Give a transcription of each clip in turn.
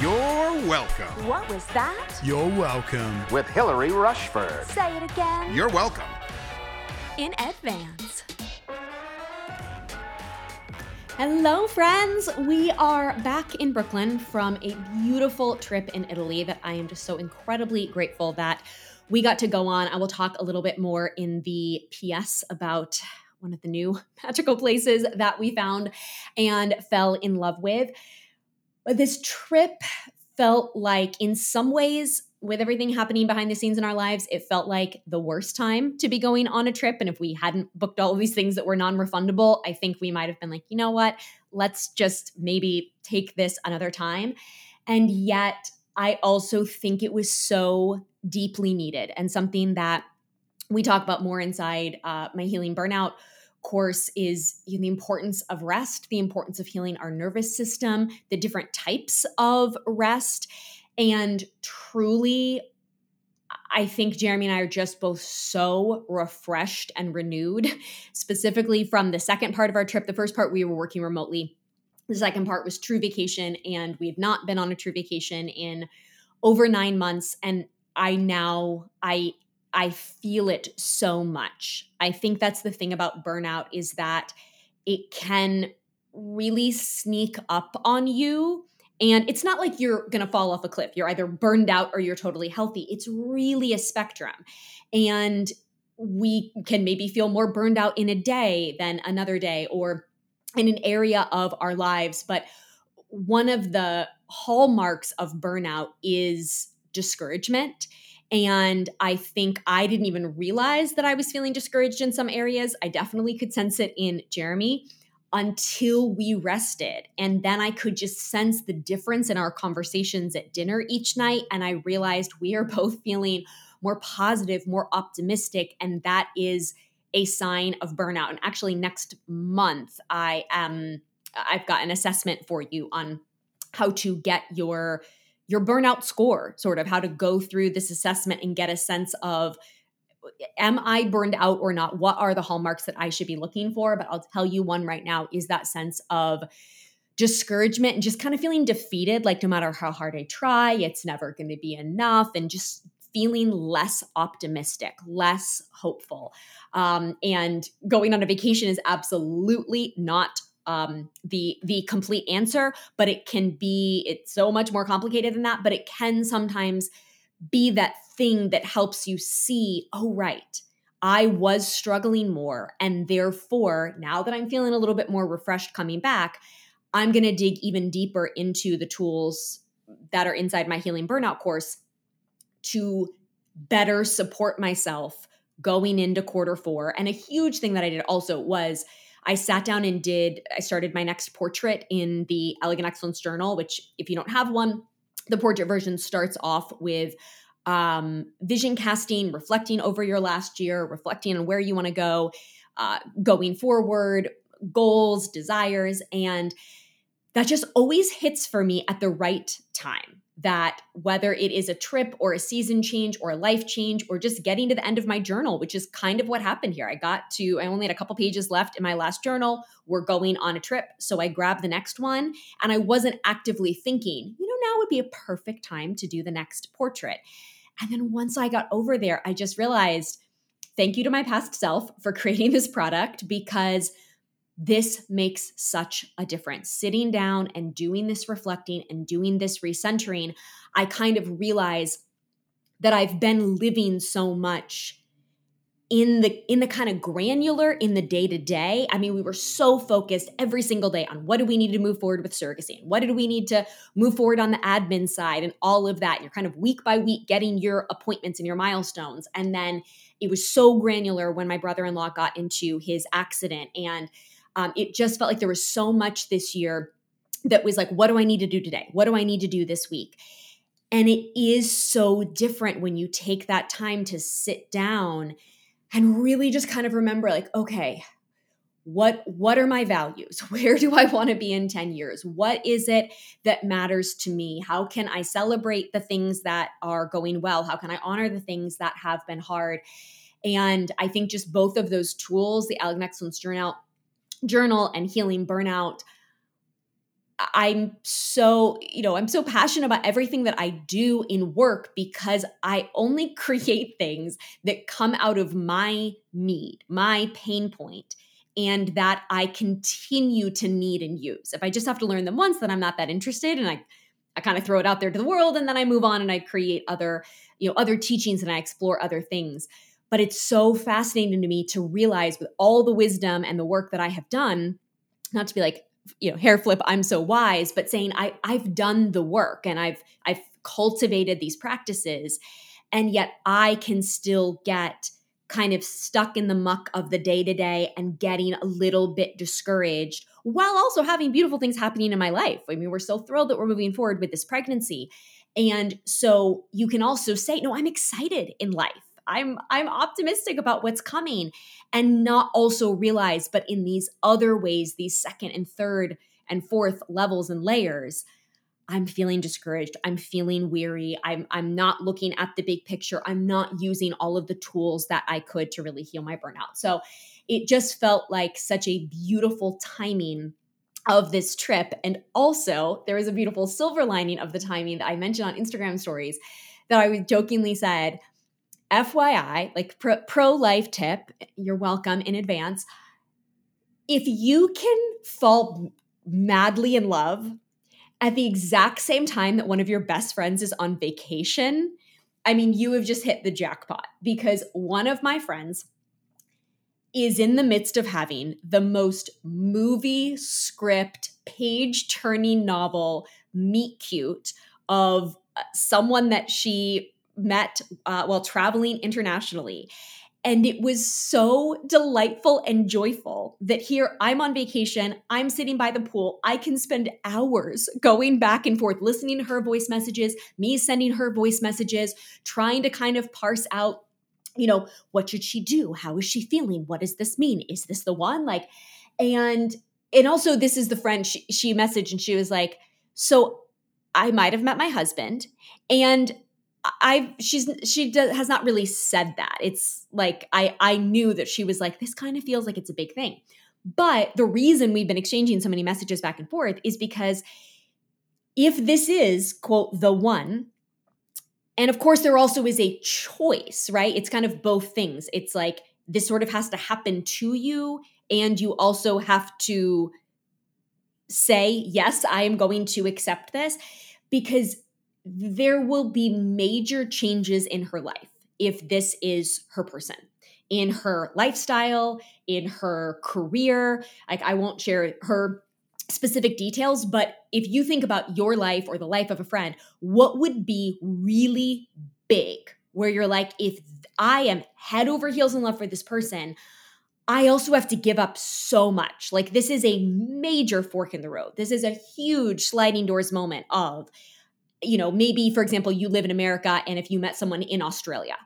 You're welcome. What was that? You're welcome. with Hilary Rushford. Say it again. You're welcome. in advance. Hello, friends. We are back in Brooklyn from a beautiful trip in Italy that I am just so incredibly grateful that we got to go on. I will talk a little bit more in the PS about one of the new magical places that we found and fell in love with. But this trip felt like, in some ways, with everything happening behind the scenes in our lives, it felt like the worst time to be going on a trip. And if we hadn't booked all these things that were non refundable, I think we might have been like, you know what? Let's just maybe take this another time. And yet, I also think it was so deeply needed and something that we talk about more inside uh, my healing burnout course is you know, the importance of rest, the importance of healing our nervous system, the different types of rest. And truly, I think Jeremy and I are just both so refreshed and renewed, specifically from the second part of our trip. The first part, we were working remotely. The second part was true vacation, and we had not been on a true vacation in over nine months. And I now, I, I feel it so much. I think that's the thing about burnout is that it can really sneak up on you and it's not like you're going to fall off a cliff. You're either burned out or you're totally healthy. It's really a spectrum. And we can maybe feel more burned out in a day than another day or in an area of our lives. But one of the hallmarks of burnout is discouragement. And I think I didn't even realize that I was feeling discouraged in some areas. I definitely could sense it in Jeremy until we rested. And then I could just sense the difference in our conversations at dinner each night. And I realized we are both feeling more positive, more optimistic. And that is a sign of burnout. And actually, next month, I am. I've got an assessment for you on how to get your your burnout score, sort of how to go through this assessment and get a sense of am I burned out or not? What are the hallmarks that I should be looking for? But I'll tell you one right now is that sense of discouragement and just kind of feeling defeated. Like, no matter how hard I try, it's never going to be enough. And just feeling less optimistic, less hopeful. Um, and going on a vacation is absolutely not um, the the complete answer, but it can be. It's so much more complicated than that. But it can sometimes be that thing that helps you see, oh, right, I was struggling more. And therefore, now that I'm feeling a little bit more refreshed coming back, I'm going to dig even deeper into the tools that are inside my healing burnout course to better support myself going into quarter four. And a huge thing that I did also was I sat down and did, I started my next portrait in the Elegant Excellence Journal, which, if you don't have one, the portrait version starts off with um, vision casting, reflecting over your last year, reflecting on where you want to go, uh, going forward, goals, desires. And that just always hits for me at the right time. That whether it is a trip or a season change or a life change or just getting to the end of my journal, which is kind of what happened here. I got to, I only had a couple pages left in my last journal. We're going on a trip. So I grabbed the next one and I wasn't actively thinking, you know, now would be a perfect time to do the next portrait. And then once I got over there, I just realized thank you to my past self for creating this product because this makes such a difference. Sitting down and doing this reflecting and doing this recentering, I kind of realize that I've been living so much in the in the kind of granular in the day to day i mean we were so focused every single day on what do we need to move forward with surrogacy and what did we need to move forward on the admin side and all of that? You're kind of week by week getting your appointments and your milestones. And then it was so granular when my brother-in-law got into his accident. And um, it just felt like there was so much this year that was like what do i need to do today? What do i need to do this week? And it is so different when you take that time to sit down and really just kind of remember like okay what what are my values? Where do i want to be in 10 years? What is it that matters to me? How can i celebrate the things that are going well? How can i honor the things that have been hard? And i think just both of those tools the elegant excellence journal journal and healing burnout I'm so, you know, I'm so passionate about everything that I do in work because I only create things that come out of my need, my pain point, and that I continue to need and use. If I just have to learn them once, then I'm not that interested and I I kind of throw it out there to the world and then I move on and I create other, you know, other teachings and I explore other things. But it's so fascinating to me to realize with all the wisdom and the work that I have done, not to be like, you know, hair flip, I'm so wise, but saying I I've done the work and I've I've cultivated these practices and yet I can still get kind of stuck in the muck of the day to day and getting a little bit discouraged while also having beautiful things happening in my life. I mean, we're so thrilled that we're moving forward with this pregnancy. And so you can also say, no, I'm excited in life. I'm I'm optimistic about what's coming and not also realize but in these other ways these second and third and fourth levels and layers I'm feeling discouraged. I'm feeling weary. I'm I'm not looking at the big picture. I'm not using all of the tools that I could to really heal my burnout. So it just felt like such a beautiful timing of this trip and also there was a beautiful silver lining of the timing that I mentioned on Instagram stories that I was jokingly said FYI, like pro pro life tip, you're welcome in advance. If you can fall madly in love at the exact same time that one of your best friends is on vacation, I mean, you have just hit the jackpot because one of my friends is in the midst of having the most movie script, page turning novel meet cute of uh, someone that she met uh, while traveling internationally. And it was so delightful and joyful that here I'm on vacation, I'm sitting by the pool. I can spend hours going back and forth, listening to her voice messages, me sending her voice messages, trying to kind of parse out, you know, what should she do? How is she feeling? What does this mean? Is this the one? Like, and and also this is the friend she, she messaged and she was like, so I might have met my husband and I she's she does, has not really said that. It's like I I knew that she was like this kind of feels like it's a big thing. But the reason we've been exchanging so many messages back and forth is because if this is quote the one and of course there also is a choice, right? It's kind of both things. It's like this sort of has to happen to you and you also have to say yes, I am going to accept this because there will be major changes in her life if this is her person in her lifestyle in her career like i won't share her specific details but if you think about your life or the life of a friend what would be really big where you're like if i am head over heels in love for this person I also have to give up so much. Like, this is a major fork in the road. This is a huge sliding doors moment of you know, maybe for example, you live in America and if you met someone in Australia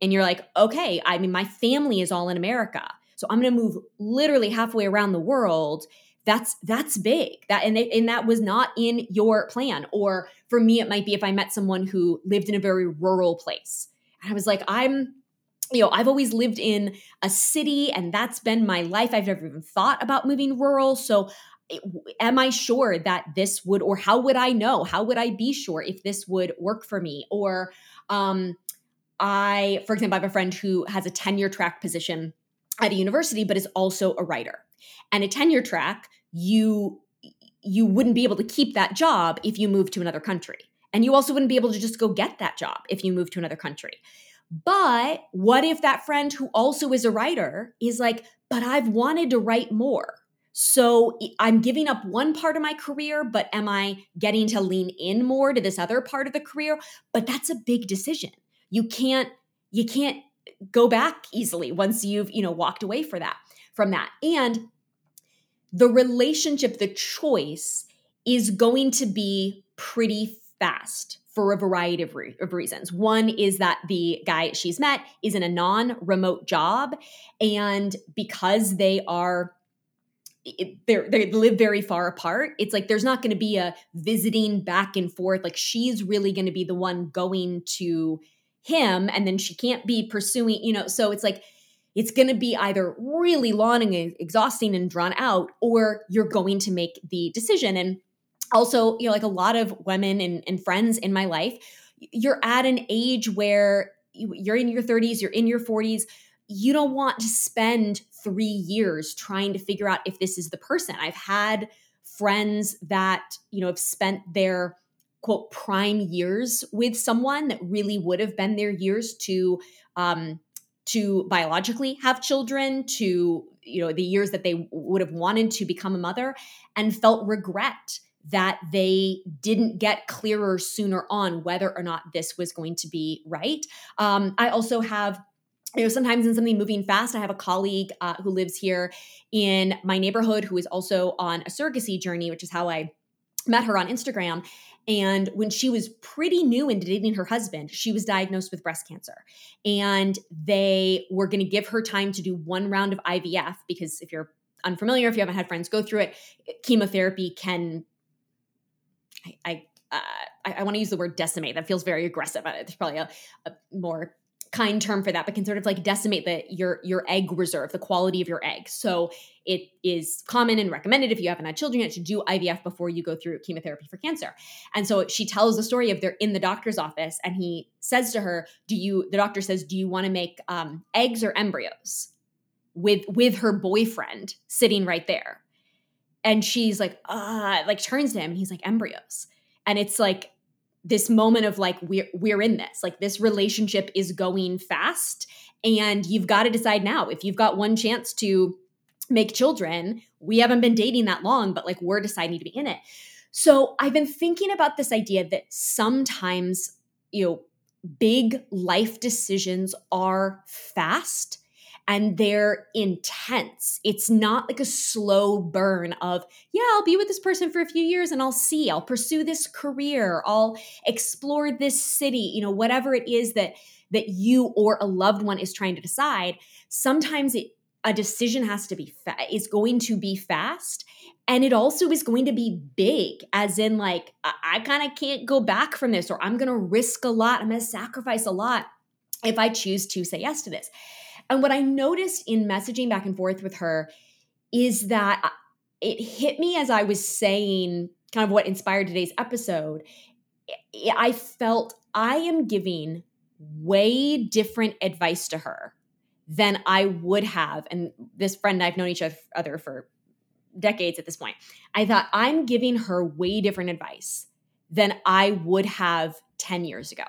and you're like, okay, I mean, my family is all in America. So I'm going to move literally halfway around the world. That's that's big. That and it, and that was not in your plan. Or for me, it might be if I met someone who lived in a very rural place. And I was like, I'm you know, I've always lived in a city and that's been my life. I've never even thought about moving rural. So am I sure that this would, or how would I know? How would I be sure if this would work for me? Or, um, I, for example, I have a friend who has a tenure track position at a university, but is also a writer. And a tenure track, you you wouldn't be able to keep that job if you moved to another country. And you also wouldn't be able to just go get that job if you moved to another country. But what if that friend who also is a writer is like, but I've wanted to write more. So I'm giving up one part of my career, but am I getting to lean in more to this other part of the career? But that's a big decision. You can't you can't go back easily once you've, you know, walked away for that from that. And the relationship, the choice is going to be pretty fast for a variety of, re- of, reasons. One is that the guy she's met is in a non remote job. And because they are they live very far apart. It's like there's not going to be a visiting back and forth. Like she's really going to be the one going to him, and then she can't be pursuing. You know, so it's like it's going to be either really long and exhausting and drawn out, or you're going to make the decision. And also, you know, like a lot of women and, and friends in my life, you're at an age where you're in your 30s, you're in your 40s. You don't want to spend three years trying to figure out if this is the person. I've had friends that, you know, have spent their quote prime years with someone that really would have been their years to um to biologically have children to you know the years that they would have wanted to become a mother and felt regret that they didn't get clearer sooner on whether or not this was going to be right. Um, I also have you know sometimes in something moving fast i have a colleague uh, who lives here in my neighborhood who is also on a surrogacy journey which is how i met her on instagram and when she was pretty new into dating her husband she was diagnosed with breast cancer and they were going to give her time to do one round of ivf because if you're unfamiliar if you haven't had friends go through it chemotherapy can I I, uh, I, I want to use the word decimate. That feels very aggressive. Uh, there's probably a, a more kind term for that, but can sort of like decimate the your your egg reserve, the quality of your egg. So it is common and recommended if you haven't had children yet to do IVF before you go through chemotherapy for cancer. And so she tells the story of they're in the doctor's office, and he says to her, "Do you?" The doctor says, "Do you want to make um, eggs or embryos?" With with her boyfriend sitting right there, and she's like ah like turns to him and he's like embryos and it's like this moment of like we're we're in this like this relationship is going fast and you've got to decide now. If you've got one chance to make children we haven't been dating that long but like we're deciding to be in it. So i've been thinking about this idea that sometimes you know big life decisions are fast and they're intense. It's not like a slow burn of, yeah, I'll be with this person for a few years and I'll see, I'll pursue this career, I'll explore this city, you know, whatever it is that that you or a loved one is trying to decide. Sometimes it a decision has to be fa- is going to be fast and it also is going to be big as in like i, I kind of can't go back from this or i'm going to risk a lot i'm going to sacrifice a lot if i choose to say yes to this and what I noticed in messaging back and forth with her is that uh, it hit me as I was saying kind of what inspired today's episode. I felt I am giving way different advice to her than I would have. And this friend and I've known each other for decades at this point. I thought I'm giving her way different advice than I would have 10 years ago.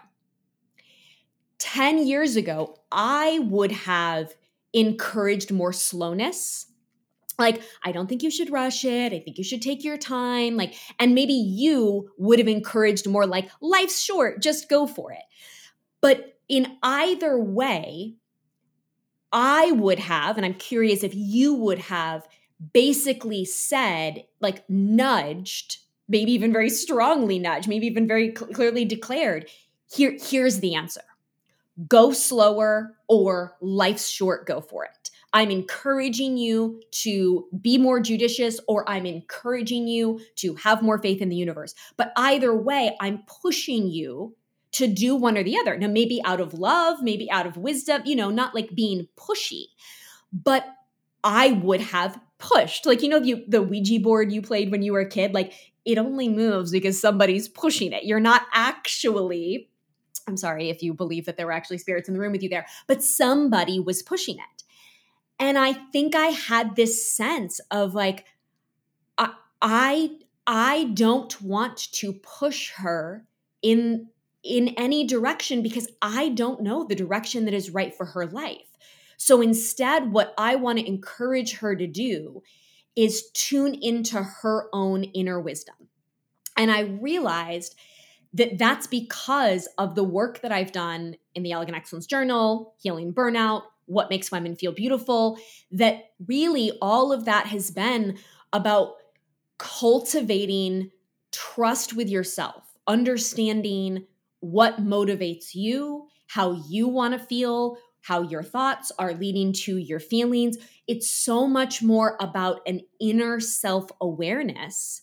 10 years ago, I would have encouraged more slowness. Like, I don't think you should rush it. I think you should take your time. Like, and maybe you would have encouraged more like, life's short, just go for it. But in either way, I would have, and I'm curious if you would have basically said, like, nudged, maybe even very strongly nudged, maybe even very cl- clearly declared, here, here's the answer go slower or life's short, go for it. I'm encouraging you to be more judicious or I'm encouraging you to have more faith in the universe. But either way, I'm pushing you to do one or the other. Now, maybe out of love, maybe out of wisdom, you know, not like being pushy, but I would have pushed. Like, you know, the, the Ouija board you played when you were a kid, like it only moves because somebody's pushing it. You're not actually I'm sorry if you believe that there were actually spirits in the room with you there, but somebody was pushing it. And I think I had this sense of like, I, I, I don't want to push her in in any direction because I don't know the direction that is right for her life. So instead, what I want to encourage her to do is tune into her own inner wisdom. And I realized that that's because of the work that I've done in the Elegant Excellence Journal, Healing Burnout, What Makes Women Feel Beautiful, that really all of that has been about cultivating trust with yourself, understanding what motivates you, how you want to feel, how your thoughts are leading to your feelings. It's so much more about an inner self awareness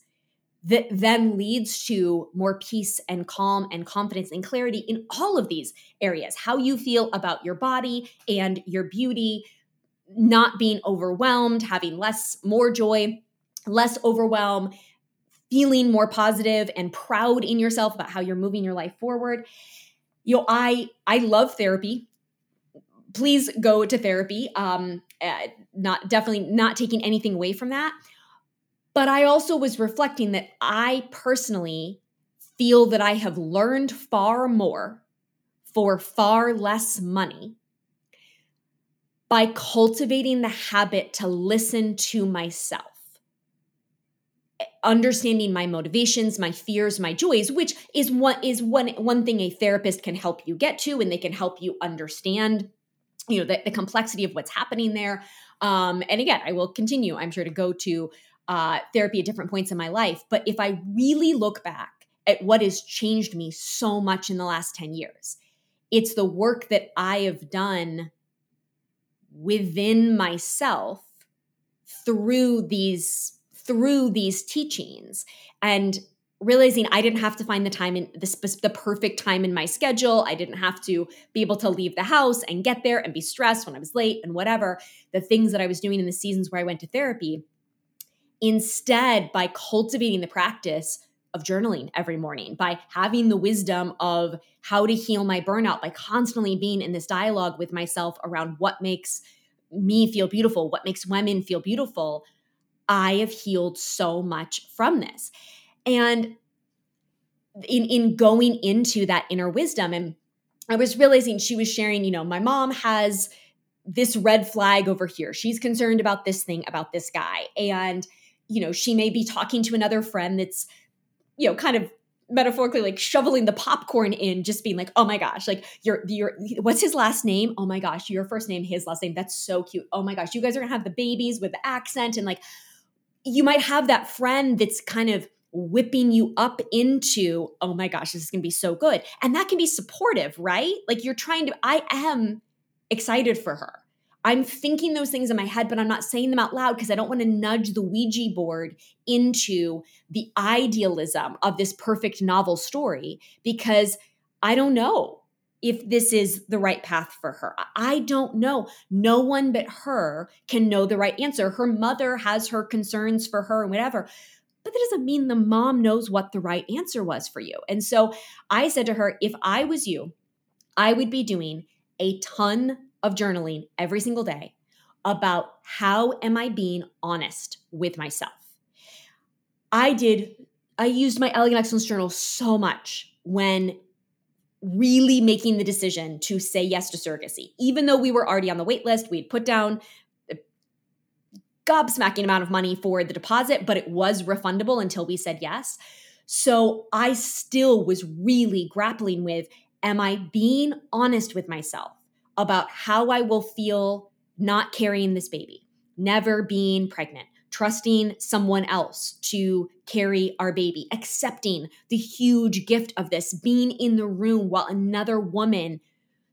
that then leads to more peace and calm and confidence and clarity in all of these areas how you feel about your body and your beauty not being overwhelmed having less more joy less overwhelm feeling more positive and proud in yourself about how you're moving your life forward. You know, I I love therapy. Please go to therapy. Um, uh, not definitely not taking anything away from that. But I also was reflecting that I personally feel that I have learned far more for far less money by cultivating the habit to listen to myself understanding my motivations my fears my joys which is one is one one thing a therapist can help you get to and they can help you understand you know the, the complexity of what's happening there. Um, and again i will continue i'm sure to go to uh, therapy at different points in my life but if i really look back at what has changed me so much in the last 10 years it's the work that i have done within myself through these through these teachings and realizing I didn't have to find the time in the, the perfect time in my schedule. I didn't have to be able to leave the house and get there and be stressed when I was late and whatever the things that I was doing in the seasons where I went to therapy. Instead, by cultivating the practice of journaling every morning, by having the wisdom of how to heal my burnout, by constantly being in this dialogue with myself around what makes me feel beautiful, what makes women feel beautiful, I have healed so much from this. And in in going into that inner wisdom and I was realizing she was sharing, you know, my mom has this red flag over here. She's concerned about this thing about this guy and you know, she may be talking to another friend that's you know, kind of metaphorically like shoveling the popcorn in just being like oh my gosh like your your what's his last name oh my gosh your first name his last name that's so cute oh my gosh you guys are gonna have the babies with the accent and like you might have that friend that's kind of whipping you up into, oh my gosh, this is to be so good. And that can be supportive, right? Like you're trying to, I am excited for her. I'm thinking those things in my head, but I'm not saying them out loud because I don't want to nudge the Ouija board into the idealism of this perfect novel story because I don't know if this is the right path for her. I don't know. No one but her can know the right answer. Her mother has her concerns for her and whatever. But that doesn't mean the mom knows what the right answer was for you. And so I said to her, if I was you, I would be doing a ton of journaling every single day about how am I being honest with myself. I did I used my Elegant Excellence journal so much when really making the decision to say yes to surrogacy. Even though we were already on the wait list, we had put down a gobsmacking amount of money for the deposit, but it was refundable until we said yes. So I still was really grappling with am I being honest with myself about how I will feel not carrying this baby, never being pregnant, trusting someone else to carry our baby, accepting the huge gift of this, being in the room while another woman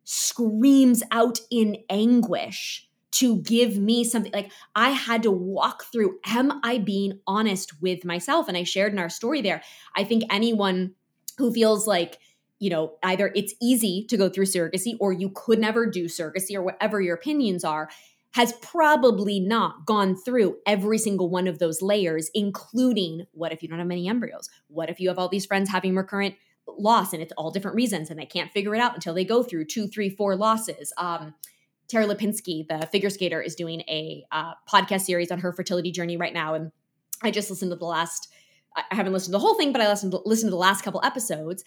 screams out in anguish to give me something. Like I had to walk through am I being honest with myself? And I shared in our story there I think anyone who feels like you know either it's easy to go through surrogacy or you could never do surrogacy or whatever your opinions are has probably not gone through every single one of those layers, including what if you don't have many embryos? What if you have all these friends having recurrent loss and it's all different reasons and they can't figure it out until they go through two, three, four losses? Um, Tara Lipinski, the figure skater, is doing a uh, podcast series on her fertility journey right now. And I just listened to the last, I haven't listened to the whole thing, but I listened to, listened to the last couple episodes.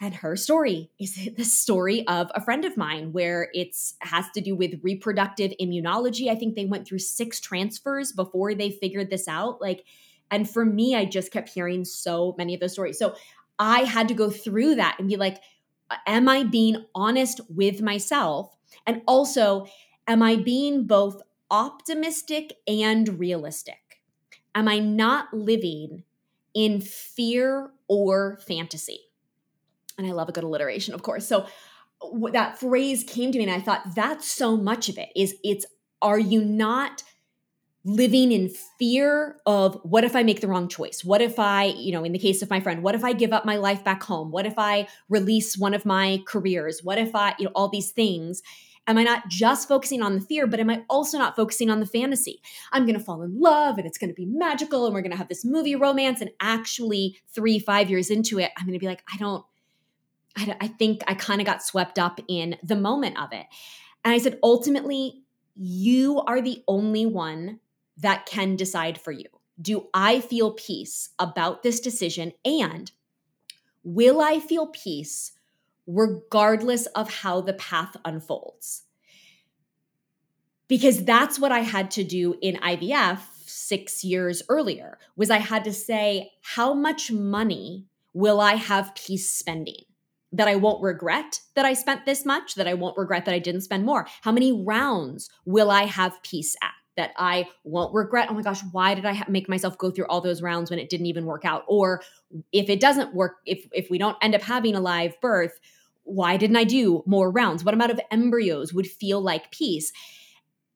And her story is the story of a friend of mine where it's has to do with reproductive immunology. I think they went through six transfers before they figured this out. Like, and for me, I just kept hearing so many of those stories. So I had to go through that and be like, am I being honest with myself? And also, am I being both optimistic and realistic? Am I not living in fear or fantasy? And I love a good alliteration, of course. So that phrase came to me, and I thought that's so much of it. Is it's are you not living in fear of what if I make the wrong choice? What if I, you know, in the case of my friend, what if I give up my life back home? What if I release one of my careers? What if I, you know, all these things? Am I not just focusing on the fear, but am I also not focusing on the fantasy? I'm going to fall in love and it's going to be magical and we're going to have this movie romance. And actually, three, five years into it, I'm going to be like, I don't, I, I think I kind of got swept up in the moment of it. And I said, ultimately, you are the only one that can decide for you. Do I feel peace about this decision? And will I feel peace regardless of how the path unfolds? Because that's what I had to do in IVF 6 years earlier was I had to say how much money will I have peace spending? That I won't regret that I spent this much, that I won't regret that I didn't spend more? How many rounds will I have peace at? that I won't regret. Oh my gosh, why did I ha- make myself go through all those rounds when it didn't even work out? Or if it doesn't work, if if we don't end up having a live birth, why didn't I do more rounds? What amount of embryos would feel like peace?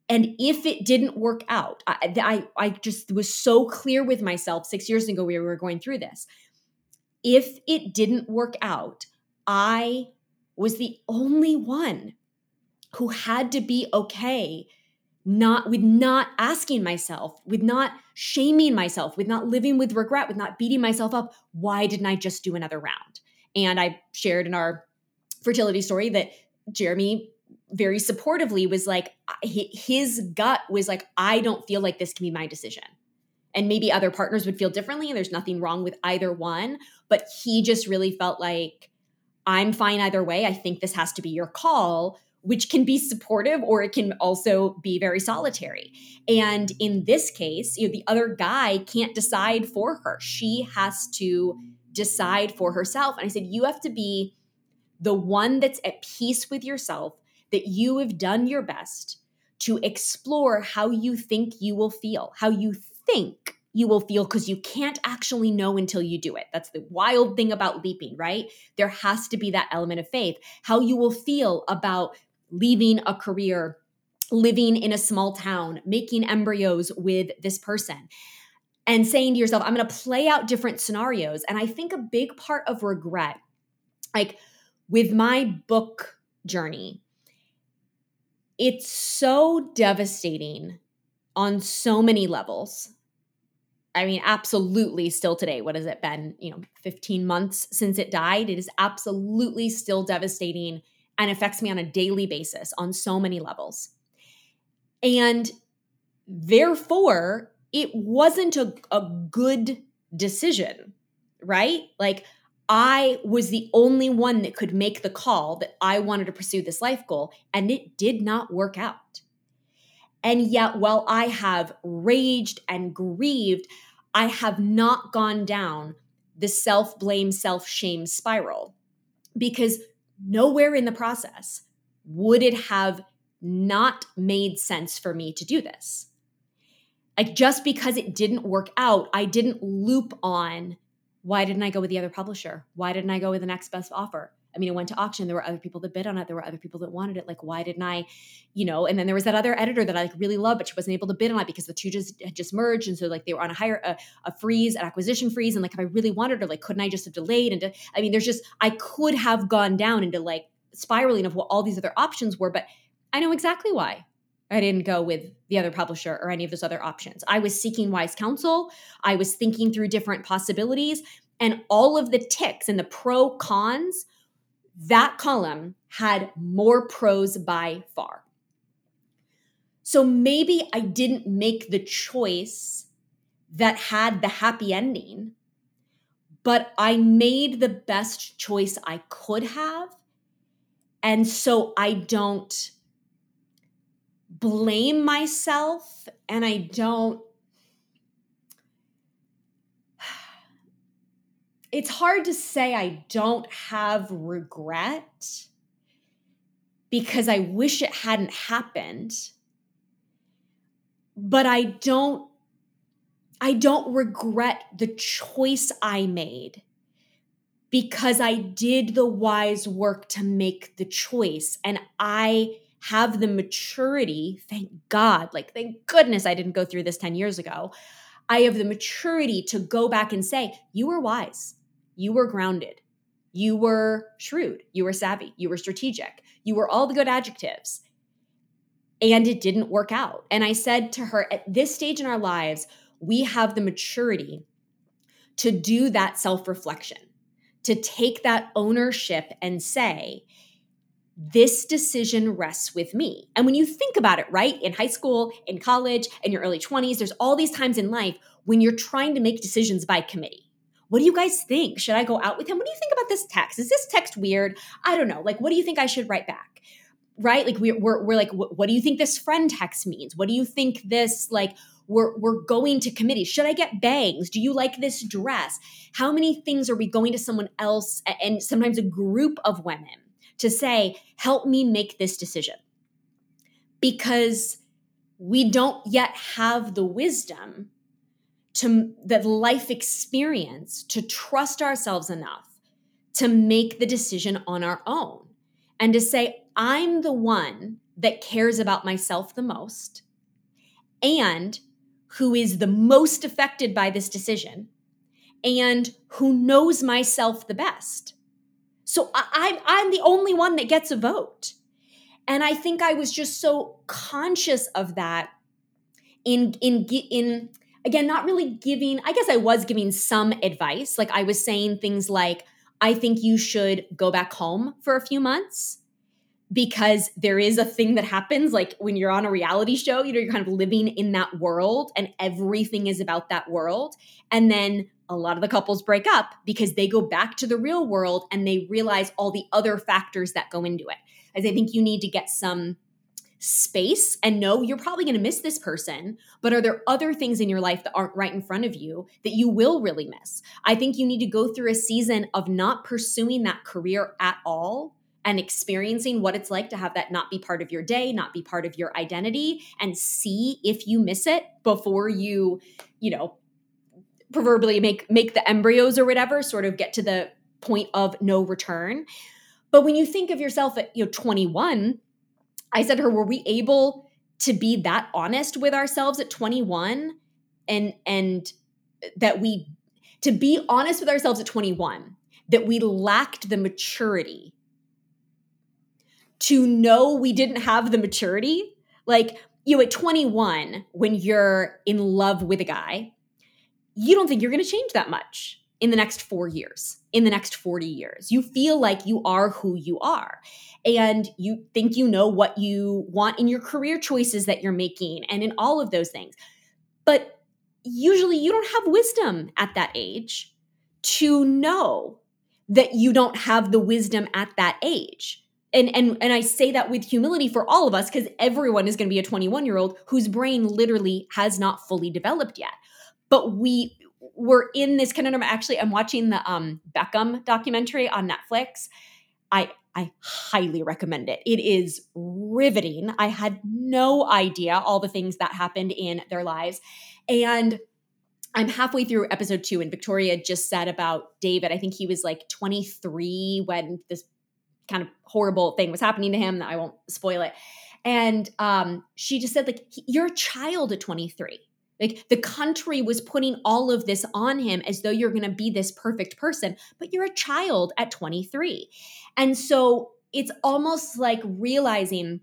And if it didn't work out, I, I, I just was so clear with myself six years ago we were going through this. If it didn't work out, I was the only one who had to be okay not with not asking myself with not shaming myself with not living with regret with not beating myself up why didn't i just do another round? And i shared in our fertility story that jeremy very supportively was like uh, his gut was like i don't feel like this can be my decision. And maybe other partners would feel differently and there's nothing wrong with either one but he just really felt like i'm fine either way i think this has to be your call which can be supportive or it can also be very solitary. And in this case, you know, the other guy can't decide for her. She has to decide for herself. And I said, you have to be the one that's at peace with yourself, that you have done your best to explore how you think you will feel, how you think you will feel because you can't actually know until you do it. That's the wild thing about leaping, right? There has to be that element of faith. How you will feel about leaving a career, living in a small town, making embryos with this person, and saying to yourself, I'm going to play out different scenarios. And I think a big part of regret, like with my book journey, it's so devastating on so many levels. I mean, absolutely still today. What has it been? You know, 15 months since it died. It is absolutely still devastating and affects me on a daily basis on so many levels. And therefore, it wasn't a, a good decision, right? Like, I was the only one that could make the call that I wanted to pursue this life goal, and it did not work out. And yet, while I have raged and grieved, I have not gone down the self blame, self shame spiral because nowhere in the process would it have not made sense for me to do this. Like just because it didn't work out, I didn't loop on why didn't I go with the other publisher? Why didn't I go with the next best offer? I mean, it went to auction. There were other people that bid on it. There were other people that wanted it. Like, why didn't I, you know? And then there was that other editor that I like really loved, but she wasn't able to bid on it because the two just had just merged, and so like they were on a higher a, a freeze, an acquisition freeze, and like if I really wanted her, like couldn't I just have delayed? And I mean, there's just I could have gone down into like spiraling of what all these other options were, but I know exactly why. I didn't go with the other publisher or any of those other options. I was seeking wise counsel. I was thinking through different possibilities and all of the ticks and the pro cons that column had more pros by far. So maybe I didn't make the choice that had the happy ending, but I made the best choice I could have. And so I don't blame myself and I don't it's hard to say I don't have regret because I wish it hadn't happened. But I don't I don't regret the choice I made because I did the wise work to make the choice and I have the maturity, thank God, like thank goodness I didn't go through this 10 years ago. I have the maturity to go back and say, you were wise you were grounded. You were shrewd. You were savvy. You were strategic. You were all the good adjectives. and it didn't work out. And I said to her, at this stage in our lives, we have the maturity to do that self reflection, to take that ownership and say, this decision rests with me. And when you think about it, right, in high school, in college, in your early 20s, there's all these times in life when you're trying to make decisions by committee. What do you guys think? Should I go out with him? What do you think about this text? Is this text weird? I don't know. Like, what do you think I should write back? Right? Like, we're, we're, we're like, what, do you think this friend text means? What do you think this, like, we're, we're going to committee. Should I get bangs? Do you like this dress? How many things are we going to someone else and sometimes a group of women to say, help me make this decision. Because we don't yet have the wisdom to the life experience to trust ourselves enough to make the decision on our own and to say, I'm the one that cares about myself the most and who is the most affected by this decision and who knows myself the best. So I, I'm the only one that gets a vote. And I think I was just so conscious of that in in in again not really giving I guess I was giving some advice. Like I was saying things like I think you should go back home for a few months because there is a thing that happens like when you're on a reality show you know you're kind of living in that world and everything is about that world. And then a lot of the couples break up because they go back to the real world and they realize all the other factors that go into it. As i think you need to get some space and know you're probably going to miss this person but are there other things in your life that aren't right in front of you that you will really miss i think you need to go through a season of not pursuing that career at all and experiencing what it's like to have that not be part of your day, not be part of your identity, and see if you miss it before you, you know, proverbially make make the embryos or whatever, sort of get to the point of no return. But when you think of yourself at you know 21, I said to her, were we able to be that honest with ourselves at 21 and and that we to be honest with ourselves at 21 that we lacked the maturity to know we didn't have the maturity. Like, you know, at 21, when you're in love with a guy, you don't think you're going to change that much in the next four years, in the next 40 years. You feel like you are who you are. And you think you know what you want in your career choices that you're making and in all of those things. But usually you don't have wisdom at that age to know that you don't have the wisdom at that age and and and I say that with humility for all of us because everyone is going to be a 21 year old whose brain literally has not fully developed yet. But we were in this conundrum. Actually, I'm watching the um, Beckham documentary on Netflix. I I highly recommend it. It is riveting. I had no idea all the things that happened in their lives, and I'm halfway through episode two, and Victoria just said about David. I think he was like 23 when this kind of horrible thing was happening to him that I won't spoil it. And um, she just said, like, you're a child at 23. Like the country was putting all of this on him as though you're going to be this perfect person, but you're a child at 23. And so it's almost like realizing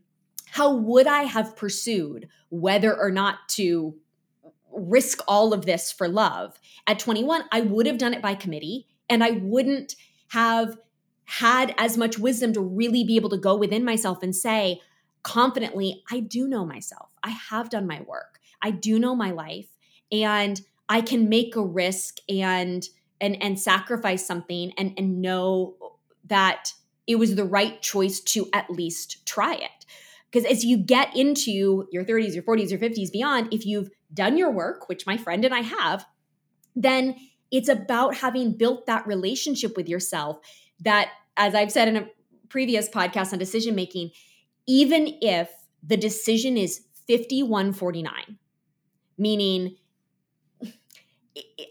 how would I have pursued whether or not to risk all of this for love at 21? I would have done it by committee and I wouldn't have had as much wisdom to really be able to go within myself and say confidently, I do know myself. I have done my work. I do know my life and I can make a risk and and and sacrifice something and and know that it was the right choice to at least try it. Because as you get into your 30s, your 40s, your 50s, beyond, if you've done your work, which my friend and I have, then it's about having built that relationship with yourself that, as I've said in a previous podcast on decision making, even if the decision is 5149, meaning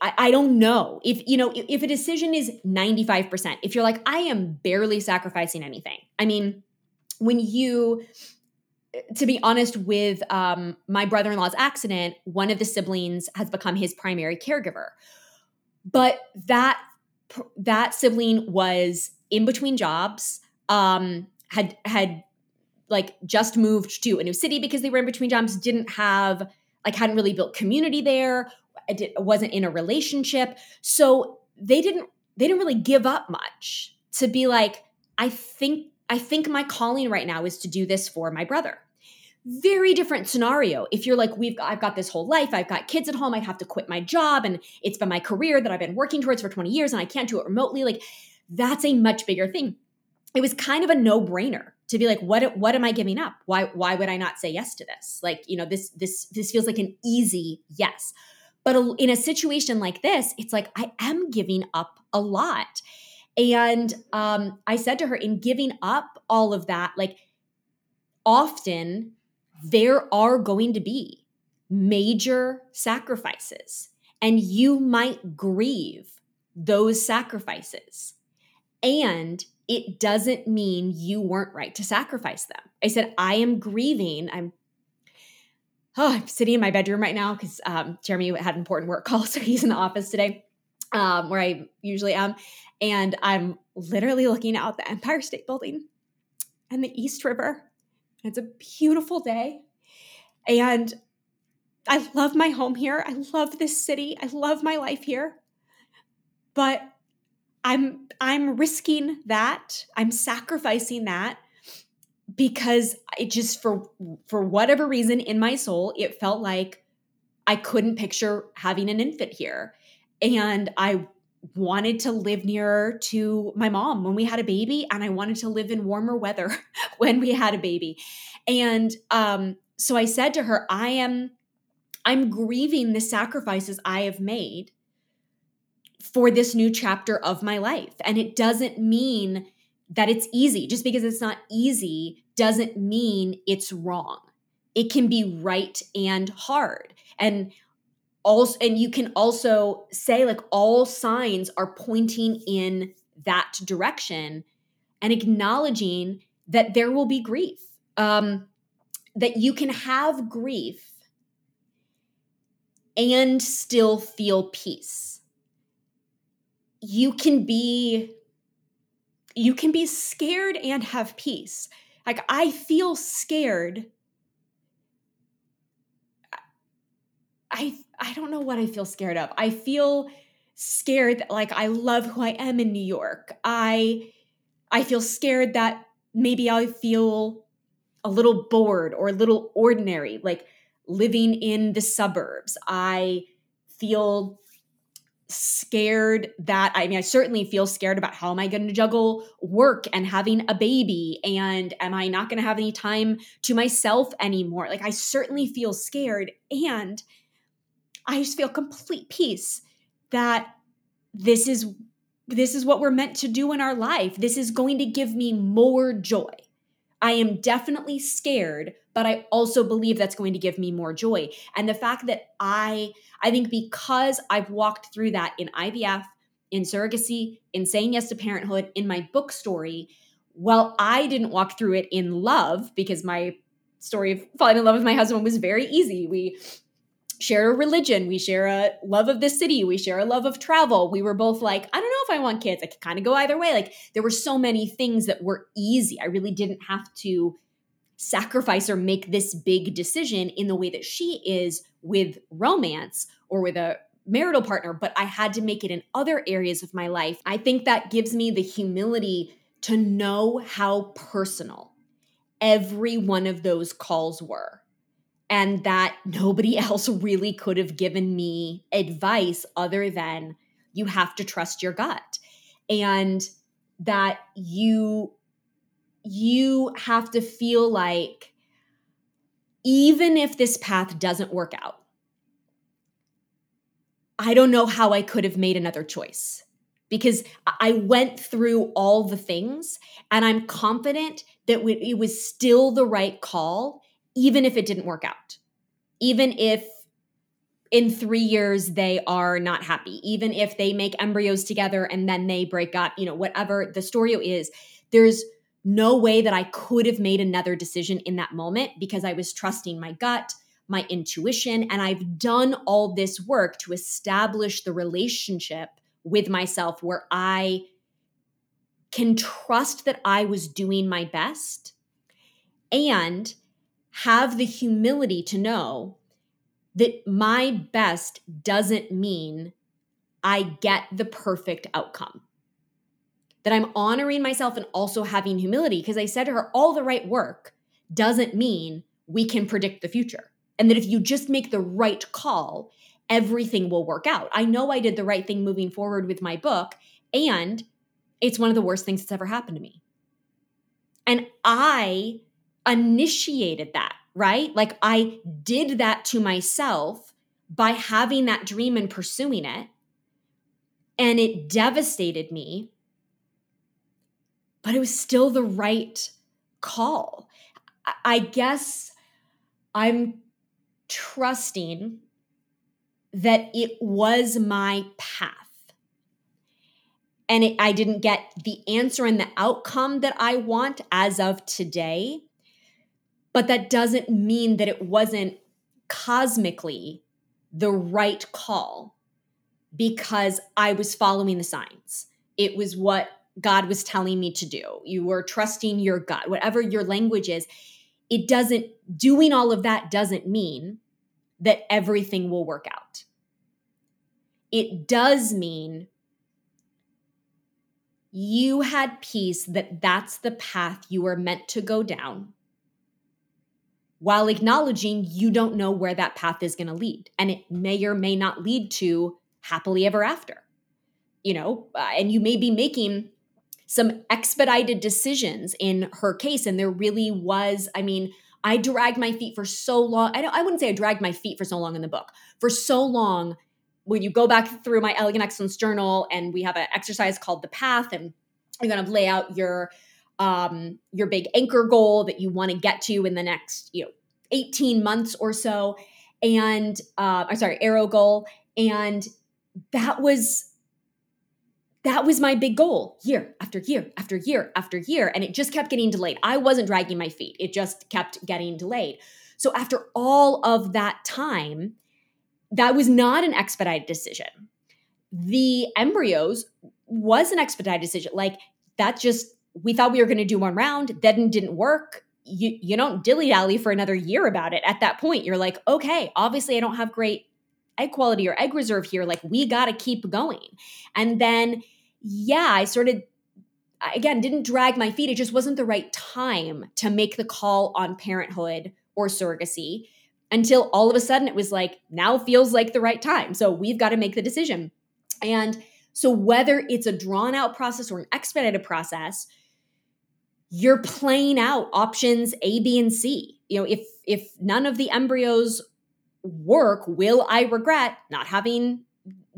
I, don't know. If you know if a decision is 95% if you're like i am barely sacrificing anything. I mean when you to be honest with um, my brother-in-law's accident one of the siblings has become his primary caregiver. But that that sibling was in between jobs, um, had had like just moved to a new city because they were in between jobs, didn't have like hadn't really built community there, it wasn't in a relationship. So they didn't they didn't really give up much to be like I think I think my calling right now is to do this for my brother. Very different scenario. If you're like, we've I've got this whole life, I've got kids at home, I have to quit my job, and it's been my career that I've been working towards for 20 years, and I can't do it remotely. Like, that's a much bigger thing. It was kind of a no-brainer to be like, what what am I giving up? Why why would I not say yes to this? Like, you know, this this this feels like an easy yes. But in a situation like this, it's like I am giving up a lot. And um, I said to her, in giving up all of that, like often there are going to be major sacrifices, and you might grieve those sacrifices. And it doesn't mean you weren't right to sacrifice them. I said, I am grieving. I'm oh, I'm sitting in my bedroom right now because um, Jeremy had an important work call, so he's in the office today, um, where I usually am, and I'm literally looking out the Empire State Building and the East River. It's a beautiful day, and I love my home here. I love this city. I love my life here, but I'm I'm risking that. I'm sacrificing that because it just for for whatever reason in my soul it felt like I couldn't picture having an infant here. And I wanted to live nearer to my mom when we had a baby and I wanted to live in warmer weather when we had a baby. And um so I said to her I am I'm grieving the sacrifices I have made for this new chapter of my life. And it doesn't mean that it's easy. Just because it's not easy doesn't mean it's wrong. It can be right and hard. And also and you can also say like all signs are pointing in that direction and acknowledging that there will be grief. Um that you can have grief and still feel peace. You can be you can be scared and have peace. Like I feel scared. I I don't know what I feel scared of. I feel scared that like I love who I am in New York. I I feel scared that maybe I feel a little bored or a little ordinary like living in the suburbs. I feel scared that I mean I certainly feel scared about how am I going to juggle work and having a baby and am I not going to have any time to myself anymore? Like I certainly feel scared and I just feel complete peace that this is this is what we're meant to do in our life. This is going to give me more joy. I am definitely scared, but I also believe that's going to give me more joy. And the fact that I, I think because I've walked through that in IVF, in surrogacy, in saying yes to parenthood, in my book story, well, I didn't walk through it in love because my story of falling in love with my husband was very easy. We share a religion, we share a love of the city, we share a love of travel. We were both like, I don't know if I want kids. I could kind of go either way. Like there were so many things that were easy. I really didn't have to sacrifice or make this big decision in the way that she is with romance or with a marital partner, but I had to make it in other areas of my life. I think that gives me the humility to know how personal every one of those calls were and that nobody else really could have given me advice other than you have to trust your gut and that you you have to feel like even if this path doesn't work out i don't know how i could have made another choice because i went through all the things and i'm confident that it was still the right call even if it didn't work out, even if in three years they are not happy, even if they make embryos together and then they break up, you know, whatever the story is, there's no way that I could have made another decision in that moment because I was trusting my gut, my intuition, and I've done all this work to establish the relationship with myself where I can trust that I was doing my best and have the humility to know that my best doesn't mean I get the perfect outcome. That I'm honoring myself and also having humility because I said to her, all the right work doesn't mean we can predict the future. And that if you just make the right call, everything will work out. I know I did the right thing moving forward with my book, and it's one of the worst things that's ever happened to me. And I initiated that, right? Like I did that to myself by having that dream and pursuing it. And it devastated me, but it was still the right call. I guess I'm trusting that it was my path. And it, I didn't get the answer and the outcome that I want as of today. But that doesn't mean that it wasn't cosmically the right call because I was following the signs. It was what God was telling me to do. You were trusting your gut, whatever your language is. It doesn't, doing all of that doesn't mean that everything will work out. It does mean you had peace that that's the path you were meant to go down while acknowledging you don't know where that path is going to lead. And it may or may not lead to happily ever after. You know, uh, and you may be making some expedited decisions in her case. And there really was, I mean, I dragged my feet for so long. I don't I wouldn't say I dragged my feet for so long in the book. For so long, when you go back through my Elegant Excellence journal and we have an exercise called the path, and you're gonna lay out your um, your big anchor goal that you want to get to in the next, you know, 18 months or so. And uh, I'm sorry, arrow goal. And that was that was my big goal year after year after year after year. And it just kept getting delayed. I wasn't dragging my feet, it just kept getting delayed. So after all of that time, that was not an expedited decision. The embryos was an expedited decision. Like that just we thought we were going to do one round, then didn't work. You you don't dilly dally for another year about it. At that point, you're like, okay, obviously I don't have great egg quality or egg reserve here. Like we got to keep going. And then yeah, I sort of again didn't drag my feet. It just wasn't the right time to make the call on parenthood or surrogacy until all of a sudden it was like now feels like the right time. So we've got to make the decision. And so, whether it's a drawn out process or an expedited process, you're playing out options A, B, and C. You know, if if none of the embryos work, will I regret not having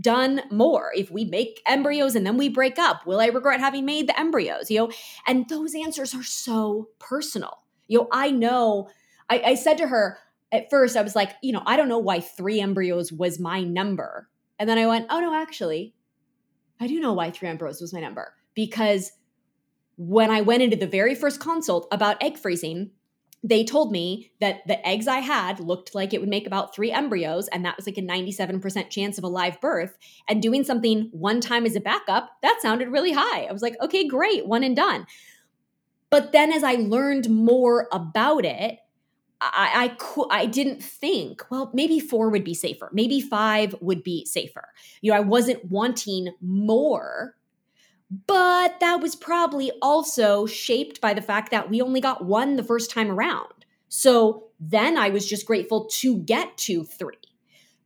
done more? If we make embryos and then we break up, will I regret having made the embryos? You know, and those answers are so personal. You know, I know. I, I said to her at first, I was like, you know, I don't know why three embryos was my number, and then I went, oh no, actually, I do know why three embryos was my number because when I went into the very first consult about egg freezing, they told me that the eggs I had looked like it would make about three embryos, and that was like a 97% chance of a live birth. And doing something one time as a backup, that sounded really high. I was like, okay, great, one and done. But then as I learned more about it, I, I could I didn't think, well, maybe four would be safer. Maybe five would be safer. You know, I wasn't wanting more, but that was probably also shaped by the fact that we only got one the first time around. So then I was just grateful to get to three.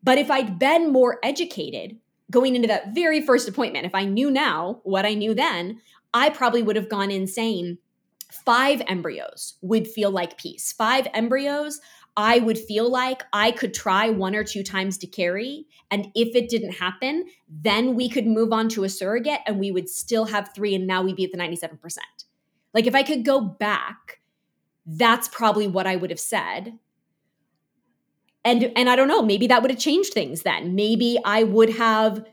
But if I'd been more educated going into that very first appointment, if I knew now what I knew then, I probably would have gone in saying, five embryos would feel like peace. Five embryos, I would feel like I could try one or two times to carry. And if it didn't happen, then we could move on to a surrogate and we would still have three. And now we'd be at the 97%. Like if I could go back, that's probably what I would have said. And, and I don't know, maybe that would have changed things then. Maybe I would have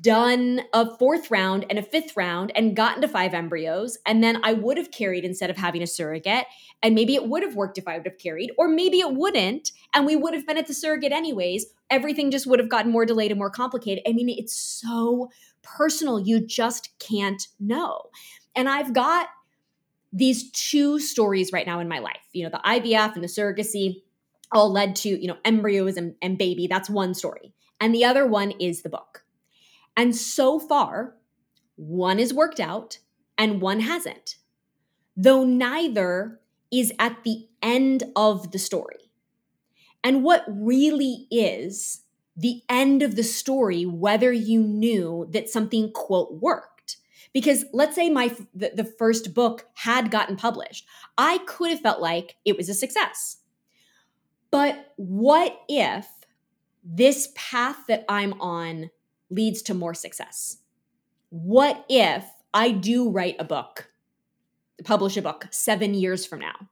done a fourth round and a fifth round and gotten to five embryos. And then I would have carried instead of having a surrogate. And maybe it would have worked if I would have carried, or maybe it wouldn't. And we would have been at the surrogate anyways. Everything just would have gotten more delayed and more complicated. I mean, it's so personal. You just can't know. And I've got these two stories right now in my life. You know, the IVF and the surrogacy all led to, you know, embryos and, and baby. That's one story. And the other one is the book. And so far, one is worked out and one hasn't, though neither is at the end of the story. And what really is the end of the story, whether you knew that something, quote, worked? Because let's say my the, the first book had gotten published, I could have felt like it was a success. But what if this path that I'm on leads to more success? What if I do write a book, publish a book seven years from now,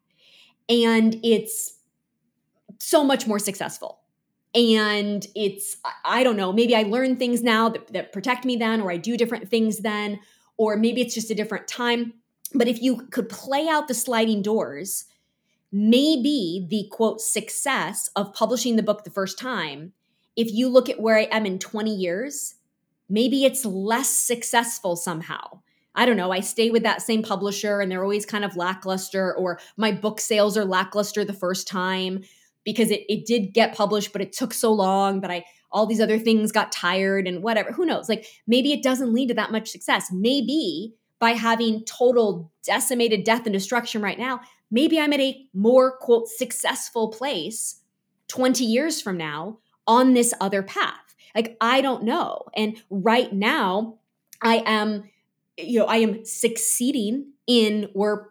and it's so much more successful? And it's, I don't know, maybe I learn things now that, that protect me then, or I do different things then, or maybe it's just a different time. But if you could play out the sliding doors, maybe the quote success of publishing the book the first time, if you look at where I am in 20 years, maybe it's less successful somehow. I don't know, I stay with that same publisher and they're always kind of lackluster, or my book sales are lackluster the first time because it, it did get published, but it took so long, but I all these other things got tired and whatever. Who knows? Like maybe it doesn't lead to that much success. Maybe by having total decimated death and destruction right now, maybe I'm at a more quote successful place 20 years from now on this other path. Like, I don't know. And right now, I am, you know, I am succeeding in, we're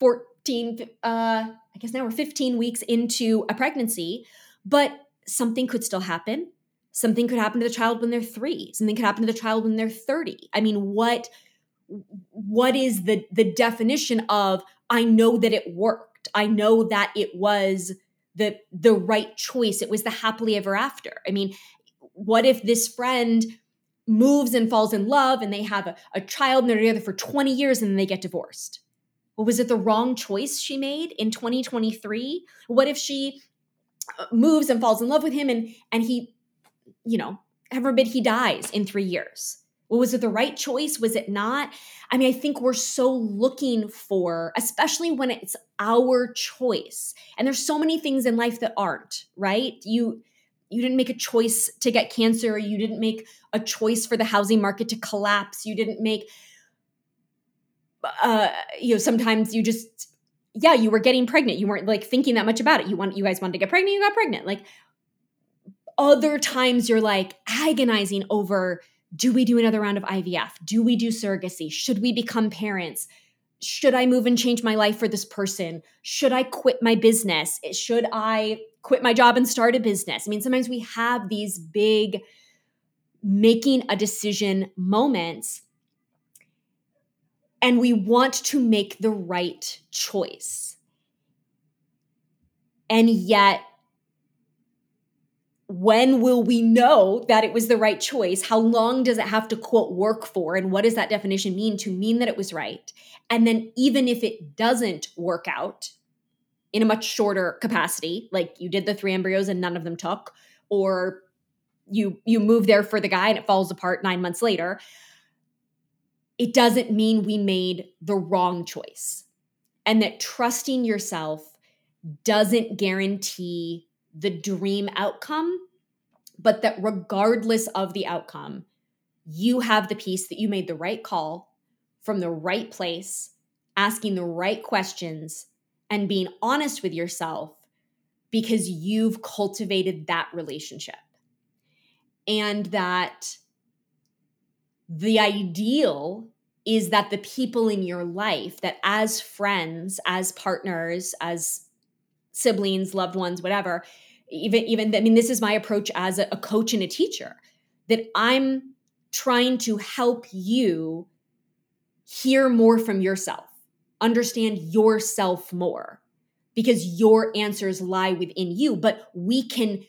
14, uh, I guess now we're 15 weeks into a pregnancy, but something could still happen. Something could happen to the child when they're three. Something could happen to the child when they're 30. I mean, what what is the the definition of I know that it worked. I know that it was the the right choice. It was the happily ever after. I mean, what if this friend moves and falls in love and they have a, a child and they're together for 20 years and then they get divorced? Well, was it the wrong choice she made in 2023? What if she uh, moves and falls in love with him and and he, you know, heaven forbid he dies in three years? Was it the right choice? Was it not? I mean, I think we're so looking for, especially when it's our choice. And there's so many things in life that aren't, right? You you didn't make a choice to get cancer you didn't make a choice for the housing market to collapse you didn't make uh you know sometimes you just yeah you were getting pregnant you weren't like thinking that much about it you want you guys wanted to get pregnant you got pregnant like other times you're like agonizing over do we do another round of IVF do we do surrogacy should we become parents should I move and change my life for this person? Should I quit my business? Eh, should I quit my job and start a business? I mean, sometimes we have these big making a decision moments and we want to make the right choice. And yet, when will we know that it was the right choice? How long does it have to quote work for? And what does that definition mean to mean that it was right? And then, even if it doesn't work out in a much shorter capacity, like you did the three embryos and none of them took, or you you move there for the guy and it falls apart nine months later, it doesn't mean we made the wrong choice. And that trusting yourself doesn't guarantee the dream outcome, but that regardless of the outcome, you have the peace that you made the right call from the right place, asking the right questions, and being honest with yourself because you've cultivated that relationship. And that the ideal is that the people in your life, that as friends, as partners, as siblings, loved ones, whatever, even even I mean this is my approach as a, a coach and a teacher that I'm trying to help you hear more from yourself, understand yourself more because your answers lie within you, but we can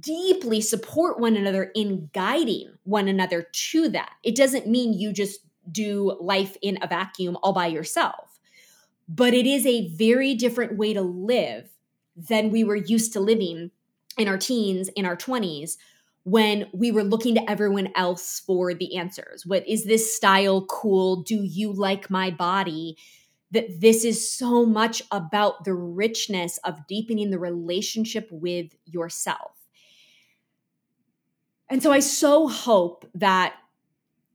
deeply support one another in guiding one another to that. It doesn't mean you just do life in a vacuum all by yourself, but it is a very different way to live than we were used to living in our teens, in our 20s, when we were looking to everyone else for the answers. What is this style cool? Do you like my body? that this is so much about the richness of deepening the relationship with yourself. And so I so hope that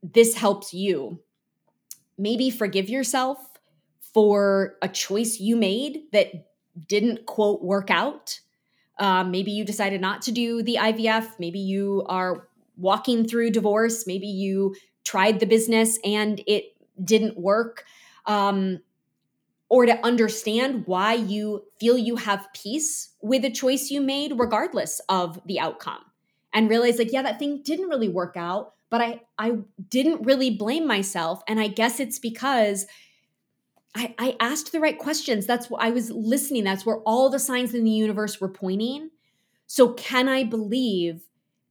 this helps you maybe forgive yourself for a choice you made that didn't quote work out. Um, maybe you decided not to do the IVF. Maybe you are walking through divorce. Maybe you tried the business and it didn't work. Um, or to understand why you feel you have peace with a choice you made, regardless of the outcome. And realize, like, yeah, that thing didn't really work out, but I, I didn't really blame myself. And I guess it's because I, I asked the right questions. That's what I was listening. That's where all the signs in the universe were pointing. So, can I believe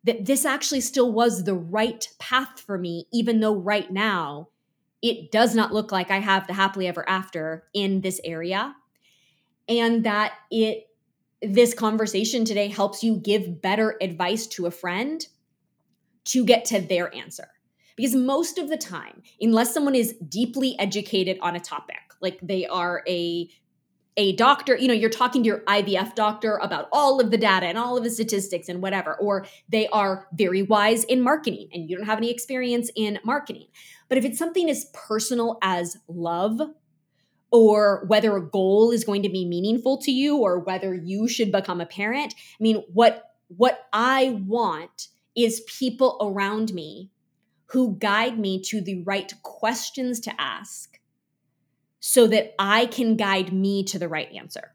that this actually still was the right path for me, even though right now it does not look like I have the happily ever after in this area? And that it this conversation today helps you give better advice to a friend to get to their answer. Because most of the time, unless someone is deeply educated on a topic, like they are a a doctor, you know, you're talking to your IVF doctor about all of the data and all of the statistics and whatever, or they are very wise in marketing and you don't have any experience in marketing. But if it's something as personal as love, or whether a goal is going to be meaningful to you, or whether you should become a parent, I mean, what what I want is people around me who guide me to the right questions to ask so that I can guide me to the right answer.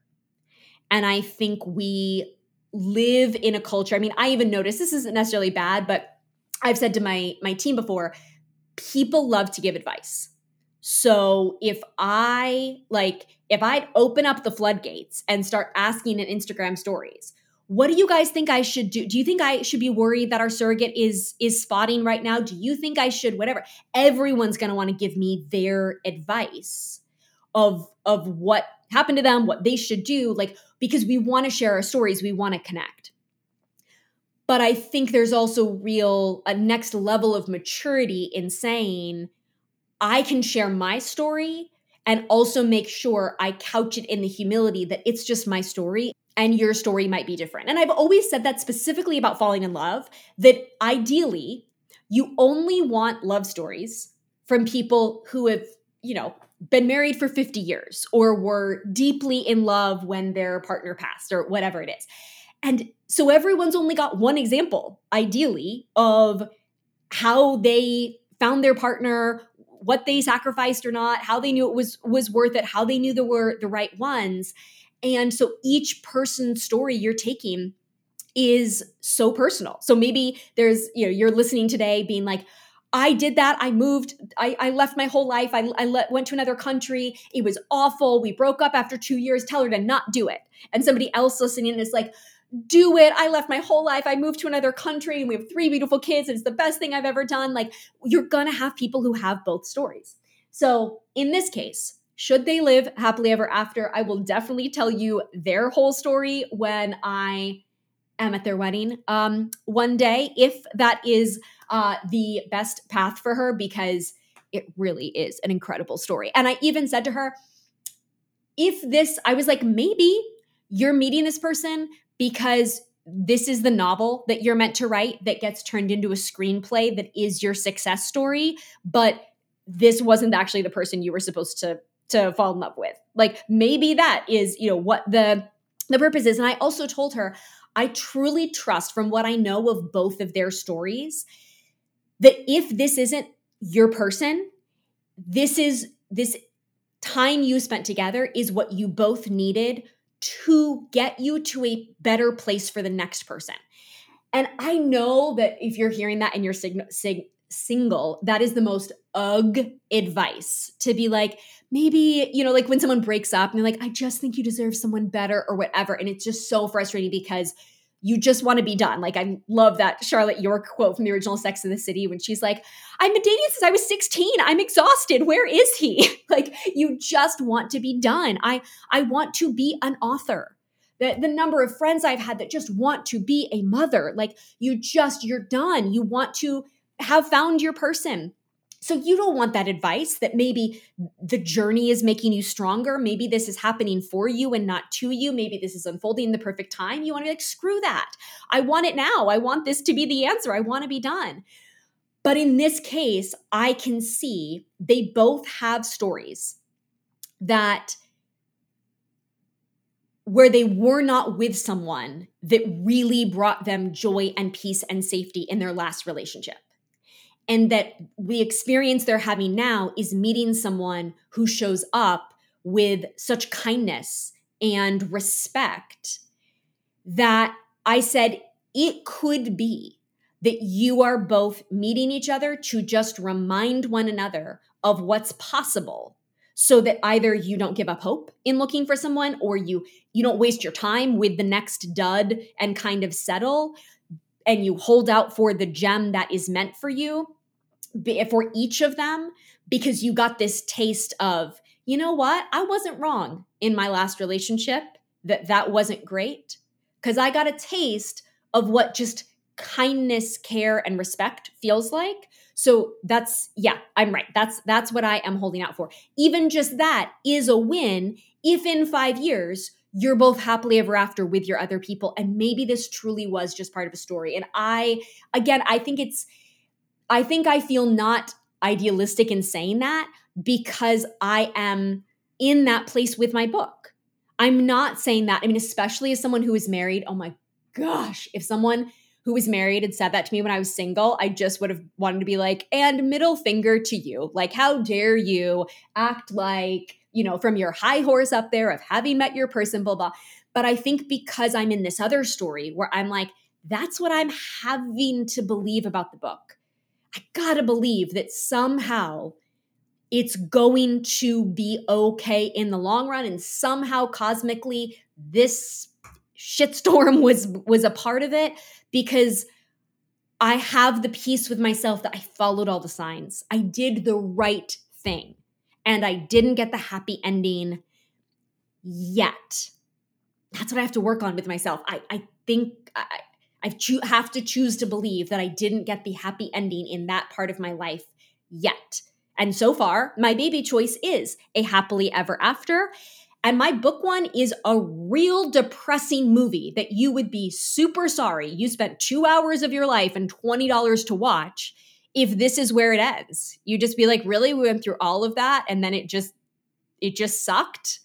And I think we live in a culture. I mean, I even notice this isn't necessarily bad, but I've said to my my team before, people love to give advice. So if I like if I'd open up the floodgates and start asking in Instagram stories, what do you guys think I should do? Do you think I should be worried that our surrogate is is spotting right now? Do you think I should whatever? Everyone's going to want to give me their advice of of what happened to them, what they should do, like because we want to share our stories, we want to connect. But I think there's also real a next level of maturity in saying I can share my story and also make sure I couch it in the humility that it's just my story and your story might be different. And I've always said that specifically about falling in love that ideally you only want love stories from people who have, you know, been married for 50 years or were deeply in love when their partner passed or whatever it is. And so everyone's only got one example, ideally, of how they found their partner, what they sacrificed or not, how they knew it was was worth it, how they knew there were the right ones. And so each person's story you're taking is so personal. So maybe there's, you know, you're listening today being like, I did that. I moved. I, I left my whole life. I, I went to another country. It was awful. We broke up after two years. Tell her to not do it. And somebody else listening is like, do it. I left my whole life. I moved to another country and we have three beautiful kids. And it's the best thing I've ever done. Like, you're going to have people who have both stories. So, in this case, should they live happily ever after, I will definitely tell you their whole story when I am at their wedding um, one day, if that is uh, the best path for her because it really is an incredible story. And I even said to her, if this, I was like, maybe you're meeting this person because this is the novel that you're meant to write that gets turned into a screenplay that is your success story, but this wasn't actually the person you were supposed to to fall in love with. Like maybe that is, you know, what the the purpose is. And I also told her I truly trust from what I know of both of their stories that if this isn't your person, this is this time you spent together is what you both needed to get you to a better place for the next person. And I know that if you're hearing that and you're sig- sig- single, that is the most ugh advice to be like, maybe, you know, like when someone breaks up and they're like, I just think you deserve someone better or whatever. And it's just so frustrating because you just want to be done. Like I love that Charlotte York quote from the original Sex and the City when she's like, I've been dating since I was 16. I'm exhausted. Where is he? like you just want to be done. I I want to be an author. The, the number of friends I've had that just want to be a mother. Like you just, you're done. You want to have found your person. So you don't want that advice that maybe the journey is making you stronger. Maybe this is happening for you and not to you. Maybe this is unfolding in the perfect time. You want to be like, screw that. I want it now. I want this to be the answer. I want to be done. But in this case, I can see they both have stories that where they were not with someone that really brought them joy and peace and safety in their last relationship and that the experience they're having now is meeting someone who shows up with such kindness and respect that I said it could be that you are both meeting each other to just remind one another of what's possible so that either you don't give up hope in looking for someone or you you don't waste your time with the next dud and kind of settle and you hold out for the gem that is meant for you for each of them because you got this taste of you know what? I wasn't wrong in my last relationship. That that wasn't great. Because i got a taste of what just kindness care and respect feels like. So that's yeah i'm right. That's that's what i am holding out for. Even just that is a win if in 5 years you're both happily ever after with your other people. And maybe this truly was just part of a story. And i again i think it's i think i feel not idealistic in saying that because i am in that place with my book. I'm not saying that i mean especially as someone who is married oh my gosh if someone who was married had said that to me when I was single, I just would have wanted to be like, and middle finger to you. Like, how dare you act like you know, from your high horse up there of having met your person, blah, blah. But I think because I'm in this other story where I'm like, that's what I'm having to believe about the book. I gotta believe that somehow it's going to be okay in the long run and somehow cosmically this shitstorm was was a part of it because I have the peace with myself that I followed all the signs. I did the right thing and I didn't get the happy ending yet. That's what I have to work on with myself. I, I think I, I cho- have to choose to believe that I didn't get the happy ending in that part of my life yet. And so far, my baby choice is a happily ever after. And my book one is a real depressing movie that you would be super sorry you spent two hours of your life and $20 to watch if this is where it ends. You just be like, really? We went through all of that and then it just it just sucked.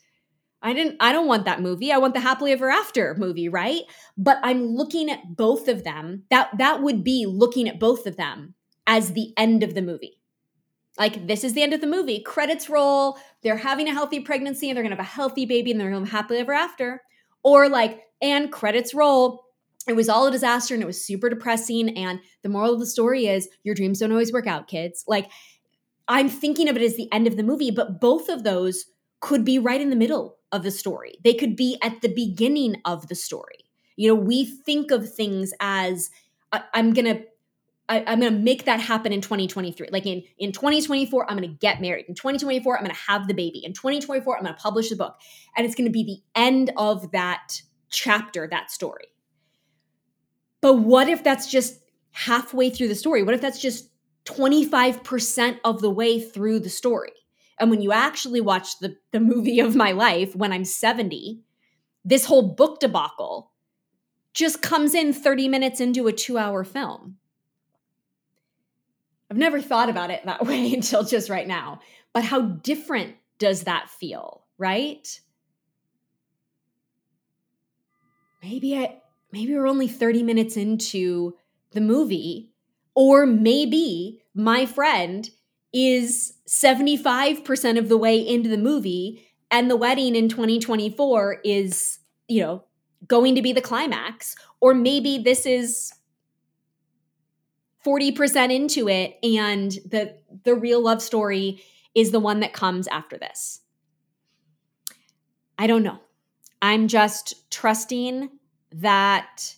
I didn't I don't want that movie. I want the happily ever after movie, right? But I'm looking at both of them. That that would be looking at both of them as the end of the movie. Like this is the end of the movie. Credits roll. They're having a healthy pregnancy and they're going to have a healthy baby and they're going to happily ever after. Or like and credits roll it was all a disaster and it was super depressing. And the moral of the story is your dreams don't always work out, kids. Like, I'm thinking of it as the end of the movie, but both of those could be right in the middle of the story. They could be at the beginning of the story. You know, we think of things as I, am gonna I, am gonna make that happen in 2023. Like in in 2024, I'm gonna get married. In 2024, I'm gonna have the baby. In 2024, I'm gonna publish the book, and it's gonna be the end of that chapter, that story. But what if that's just halfway through the story? What if that's just 25% of the way through the story? And when you actually watch the, the movie of my life when I'm 70, this whole book debacle just comes in 30 minutes into a two hour film. I've never thought about it that way until just right now. But how different does that feel, right? Maybe I maybe we're only 30 minutes into the movie, or maybe my friend is 75% of the way into the movie and the wedding in 2024 is, you know, going to be the climax, or maybe this is 40% into it and the the real love story is the one that comes after this. I don't know. I'm just trusting that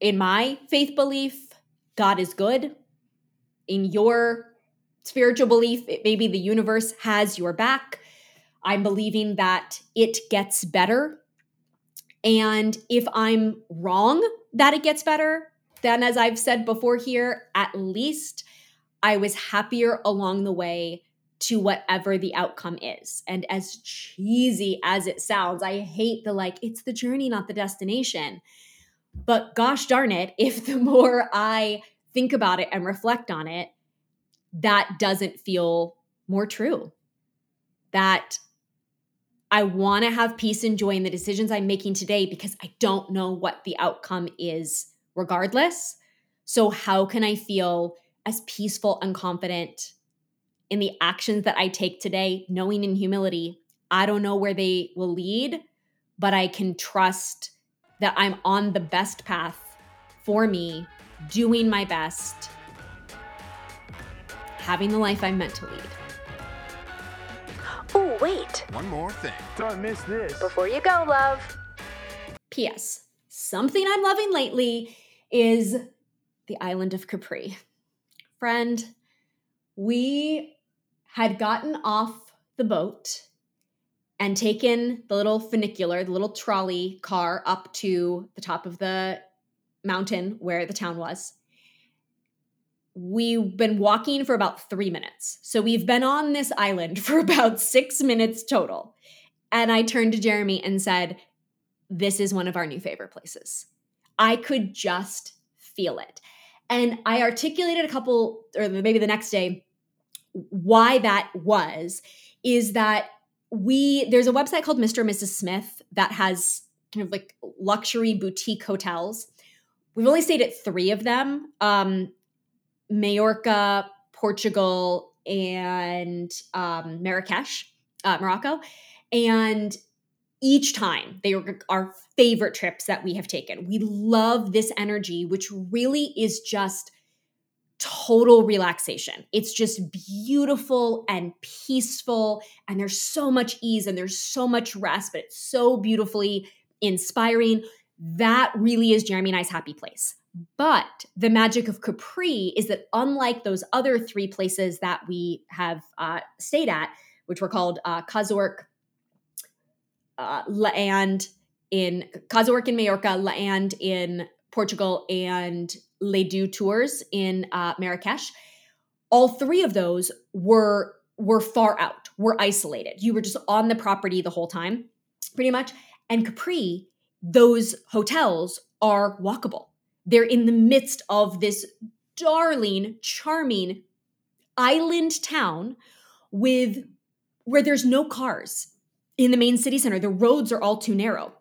in my faith belief, God is good. In your spiritual belief, it, maybe the universe has your back. I'm believing that it gets better. And if I'm wrong that it gets better, then as I've said before here, at least I was happier along the way to whatever the outcome is. And as cheesy as it sounds, I hate the like, it's the journey, not the destination. But gosh darn it, if the more I think about it and reflect on it, that doesn't feel more true. That I want to have peace and joy in the decisions I'm making today because I don't know what the outcome is regardless. So, how can I feel as peaceful and confident in the actions that I take today, knowing in humility, I don't know where they will lead, but I can trust that I'm on the best path for me, doing my best, having the life I'm meant to lead. Oh, wait. One more thing. Don't miss this. Before you go, love. P.S. Something I'm loving lately is the island of Capri. Friend, we had gotten off the boat and taken the little funicular, the little trolley car up to the top of the mountain where the town was. We've been walking for about three minutes. So we've been on this island for about six minutes total. And I turned to Jeremy and said, This is one of our new favorite places. I could just feel it. And I articulated a couple, or maybe the next day, why that was is that we there's a website called Mr. and Mrs. Smith that has kind of like luxury boutique hotels. We've only stayed at three of them. Um, Majorca, Portugal, and um, Marrakesh, uh, Morocco. And each time they are our favorite trips that we have taken. We love this energy, which really is just total relaxation. It's just beautiful and peaceful, and there's so much ease and there's so much rest, but it's so beautifully inspiring. That really is Jeremy and I's happy place. But the magic of Capri is that unlike those other three places that we have uh, stayed at, which were called uh, Cas Xorc, uh, and in Cas Xorc in Majorca, Land in Portugal, and Les Deux Tours in uh, Marrakesh. All three of those were were far out, were isolated. You were just on the property the whole time, pretty much. And Capri, those hotels are walkable. They're in the midst of this darling, charming island town with where there's no cars in the main city center. The roads are all too narrow.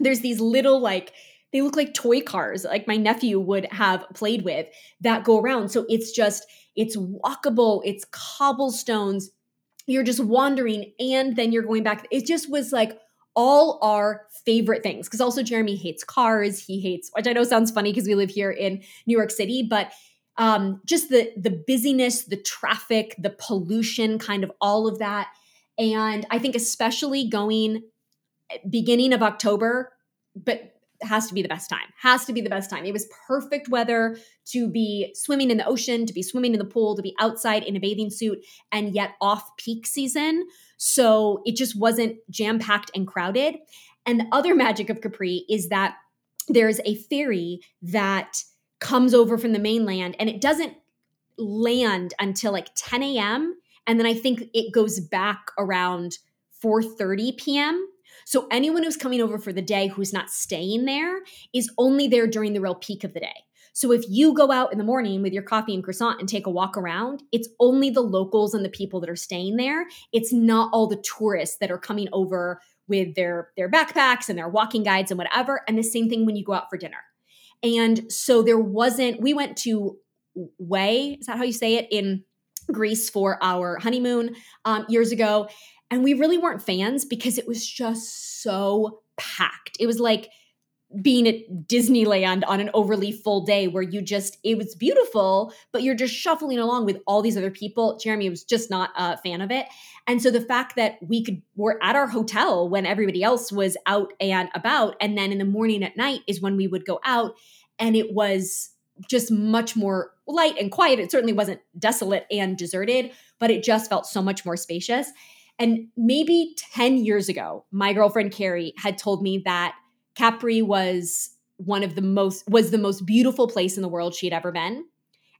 There's these little like they look like toy cars like my nephew would have played with that go around. So it's just it's walkable it's cobblestones. You're just wandering and then you're going back. It just was like all our favorite things because also jeremy hates cars. He hates which i know sounds funny because we live here in new york city but um, just the the busyness the traffic the pollution kind of all of that. And i think especially going eh, beginning of october but has to be the best time. Has to be the best time. It was perfect weather to be swimming in the ocean, to be swimming in the pool, to be outside in a bathing suit, and yet off peak season. So it just wasn't jam packed and crowded. And the other magic of Capri is that there's a ferry that comes over from the mainland and it doesn't land until like 10 a.m. And then I think it goes back around 4:30 p.m. So anyone who's coming over for the day who's not staying there is only there during the real peak of the day. So if you go out in the morning with your coffee and croissant and take a walk around, it's only the locals and the people that are staying there. It's not all the tourists that are coming over with their their backpacks and their walking guides and whatever. And the same thing when you go out for dinner. And so there wasn't we went to Way, is that how you say it in Greece for our honeymoon um, years ago. And we really weren't fans because it was just so packed. It was like being at Disneyland on an overly full day where you just, it was beautiful, but you're just shuffling along with all these other people. Jeremy was just not a fan of it. And so the fact that we could, were at our hotel when everybody else was out and about, and then in the morning at night is when we would go out. And it was just much more light and quiet. It certainly wasn't desolate and deserted, but it just felt so much more spacious. And maybe 10 years ago, my girlfriend Carrie had told me that Capri was one of the most was the most beautiful place in the world she had ever been.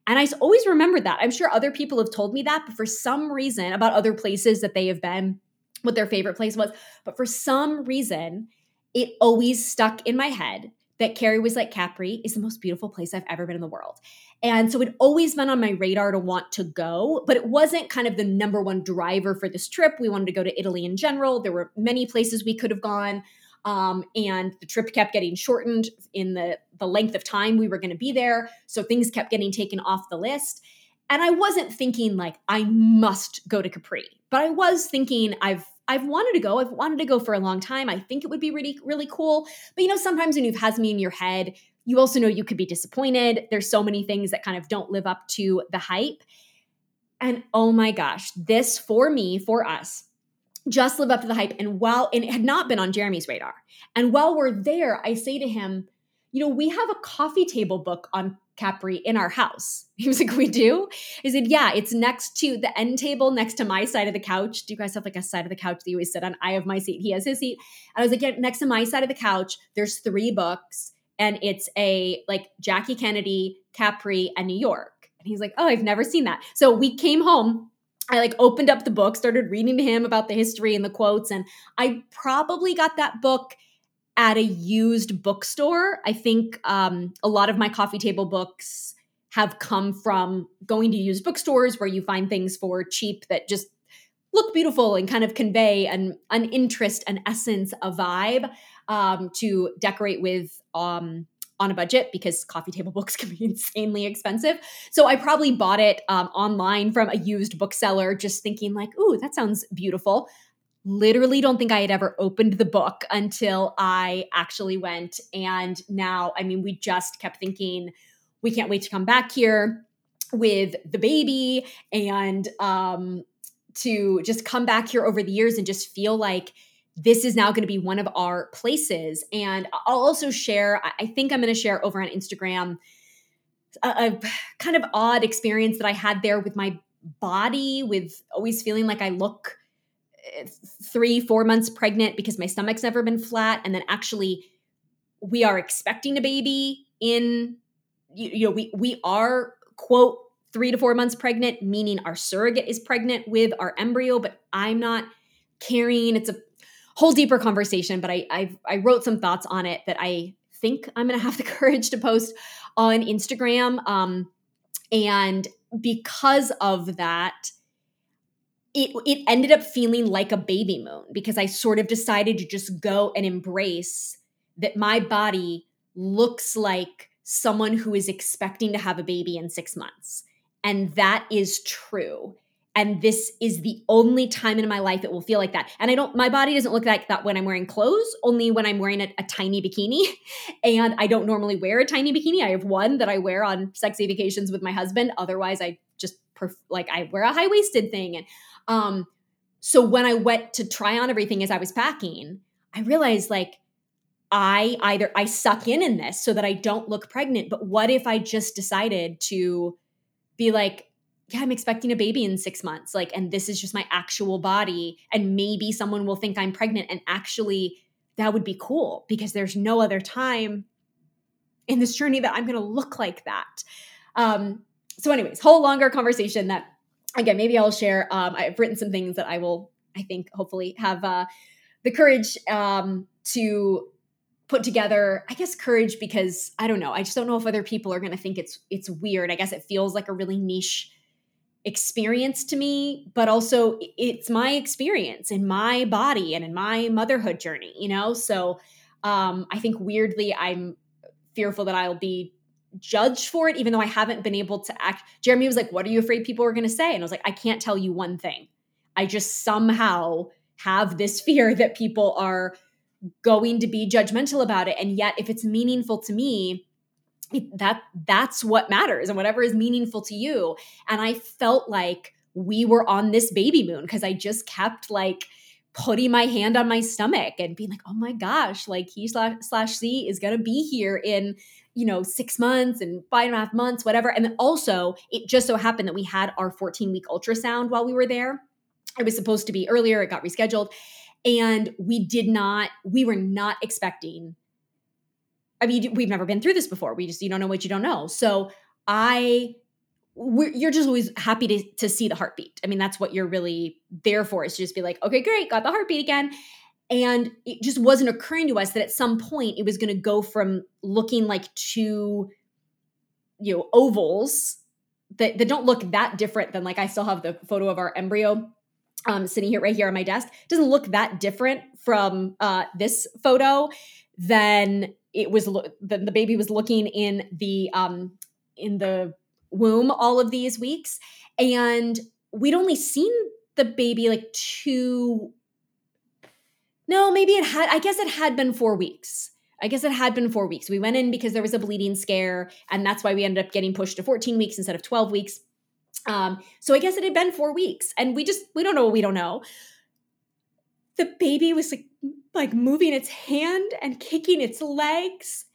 And I always remembered that. I'm sure other people have told me that, but for some reason, about other places that they have been, what their favorite place was. But for some reason, it always stuck in my head that Carrie was like, Capri is the most beautiful place I've ever been in the world. And so it always been on my radar to want to go, but it wasn't kind of the number one driver for this trip. We wanted to go to Italy in general. There were many places we could have gone. Um, and the trip kept getting shortened in the, the length of time we were going to be there. So things kept getting taken off the list. And I wasn't thinking like I must go to Capri, but I was thinking I've I've wanted to go. I've wanted to go for a long time. I think it would be really, really cool. But you know, sometimes when you've had me in your head, you also know you could be disappointed. There's so many things that kind of don't live up to the hype. And oh my gosh, this for me, for us, just live up to the hype. And while and it had not been on Jeremy's radar. And while we're there, I say to him, you know, we have a coffee table book on Capri in our house. He was like, We do? He said, Yeah, it's next to the end table, next to my side of the couch. Do you guys have like a side of the couch that you always sit on? I have my seat. He has his seat. And I was like, Yeah, next to my side of the couch, there's three books, and it's a like Jackie Kennedy, Capri, and New York. And he's like, Oh, I've never seen that. So we came home. I like opened up the book, started reading to him about the history and the quotes, and I probably got that book at a used bookstore. I think um, a lot of my coffee table books have come from going to used bookstores where you find things for cheap that just look beautiful and kind of convey an, an interest, an essence, a vibe um, to decorate with um, on a budget because coffee table books can be insanely expensive. So I probably bought it um, online from a used bookseller, just thinking like, "Ooh, that sounds beautiful." Literally don't think I had ever opened the book until I actually went. And now, I mean, we just kept thinking, we can't wait to come back here with the baby and um, to just come back here over the years and just feel like this is now going to be one of our places. And I'll also share, I think I'm going to share over on Instagram a, a kind of odd experience that I had there with my body, with always feeling like I look three, four months pregnant because my stomach's never been flat. And then actually, we are expecting a baby in, you, you know, we, we are, quote, three to four months pregnant, meaning our surrogate is pregnant with our embryo, but I'm not carrying. It's a whole deeper conversation, but I i I wrote some thoughts on it that I think I'm going to have the courage to post on Instagram. Um, and because of that, it it ended up feeling like a baby moon because I sort of decided to just go and embrace that my body looks like someone who is expecting to have a baby in 6 months. And that is true. And this is the only time in my life it will feel like that. And I don't, my body doesn't look like that when I'm wearing clothes, only when I'm wearing a, a tiny bikini. And I don't normally wear a tiny bikini. I have one that I wear on sexy vacations with my husband. Otherwise, I just perf- like I wear a high waisted thing. And um, so when I went to try on everything as I was packing, I realized like I either I suck in in this so that I don't look pregnant, but what if I just decided to be like yeah, I'm expecting a baby in 6 months like and this is just my actual body and maybe someone will think I'm pregnant and actually that would be cool because there's no other time in this journey that I'm going to look like that. Um so anyways, whole longer conversation that again, maybe I'll share. Um, I've written some things that I will, I think, hopefully have uh, the courage um, to put together. I guess courage because I don't know. I just don't know if other people are going to think it's it's weird. I guess it feels like a really niche experience to me, but also it's my experience in my body and in my motherhood journey. You know, so um, I think weirdly, I'm fearful that I'll be judged for it, even though I haven't been able to act. Jeremy was like, What are you afraid people are going to say? And I was like, I can't tell you one thing. I just somehow have this fear that people are going to be judgmental about it. And yet, if it's meaningful to me, that that's what matters and whatever is meaningful to you and i felt like we were on this baby moon because i just kept like putting my hand on my stomach and being like oh my gosh like he slash, slash c is gonna be here in you know, six months and five and a half months, whatever. And also, it just so happened that we had our 14 week ultrasound while we were there. It was supposed to be earlier, it got rescheduled. And we did not, we were not expecting. I mean, we've never been through this before. We just, you don't know what you don't know. So I you're just always happy to, to see the heartbeat. I mean, that's what you're really there for is to just be like, okay, great, got the heartbeat again. And it just wasn't occurring to us that at some point it was going to go from looking like two, you know, ovals that, that don't look that different than like I still have the photo of our embryo um, sitting here right here on my desk. It doesn't look that different from uh, this photo. Then it was lo- the, the baby was looking in the um, in the womb all of these weeks, and we'd only seen the baby like two no, maybe it had, I guess it had been four weeks. I guess it had been four weeks. We went in because there was a bleeding scare, and that's why we ended up getting pushed to 14 weeks instead of 12 weeks. Um, so I guess it had been four weeks, and we just we don't know we don't know. The baby was like like moving its hand and kicking its legs,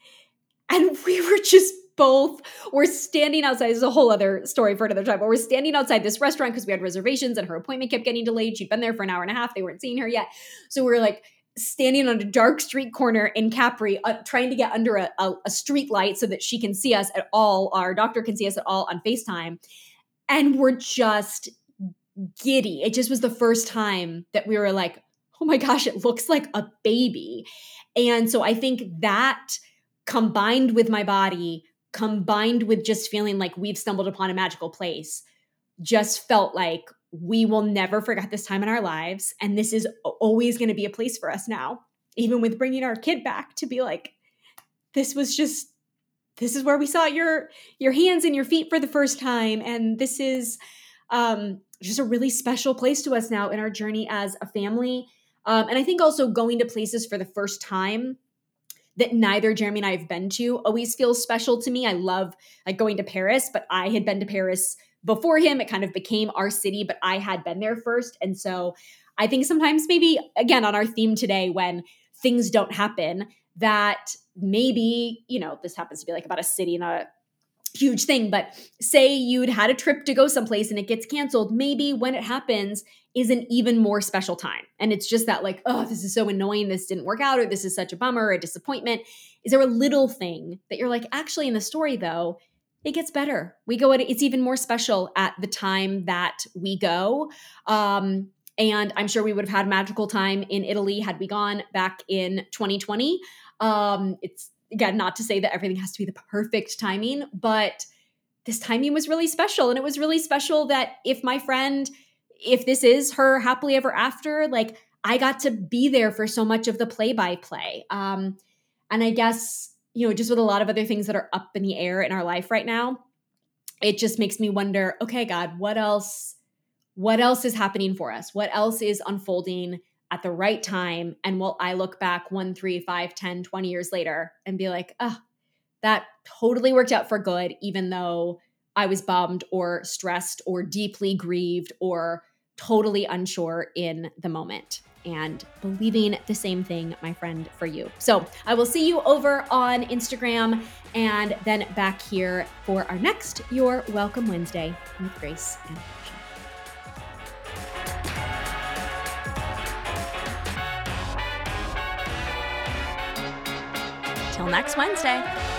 and we were just both we're standing outside. This is a whole other story for another time, but we're standing outside this restaurant because we had reservations and her appointment kept getting delayed. She'd been there for an hour and a half. They weren't seeing her yet. So we are like standing on a dark street corner in Capri, uh, trying to get under a, a, a street light so that she can see us at all. Our doctor can see us at all on FaceTime. And we're just giddy. It just was the first time that we were like, oh my gosh, it looks like a baby. And so I think that combined with my body combined with just feeling like we've stumbled upon a magical place, just felt like we will never forget this time in our lives. And this is always going to be a place for us now, even with bringing our kid back to be like, this was just this is where we saw your your hands and your feet for the first time and this is um just a really special place to us now in our journey as a family um, and i think also going to places for the first time that neither Jeremy and I have been to always feels special to me. I love like going to Paris, but I had been to Paris before him. It kind of became our city, but I had been there first. And so I think sometimes maybe again on our theme today when things don't happen that maybe, you know, this happens to be like about a city, not a huge thing, but say you'd had a trip to go someplace and it gets canceled, maybe when it happens is an even more special time. And it's just that, like, oh, this is so annoying, this didn't work out, or this is such a bummer, or a disappointment. Is there a little thing that you're like, actually, in the story, though, it gets better. We go at it, it's even more special at the time that we go. Um, and I'm sure we would have had magical time in Italy had we gone back in 2020. Um, it's again, not to say that everything has to be the perfect timing, but this timing was really special. And it was really special that if my friend, if this is her happily ever after, like I got to be there for so much of the play by play. Um, and I guess, you know, just with a lot of other things that are up in the air in our life right now, it just makes me wonder okay, God, what else? What else is happening for us? What else is unfolding? At the right time and will i look back one three five ten 20 years later and be like oh that totally worked out for good even though i was bummed or stressed or deeply grieved or totally unsure in the moment and believing the same thing, my friend, for you. So I will see you over on Instagram and then back here for our next Your Welcome Wednesday with Grace and Till next Wednesday.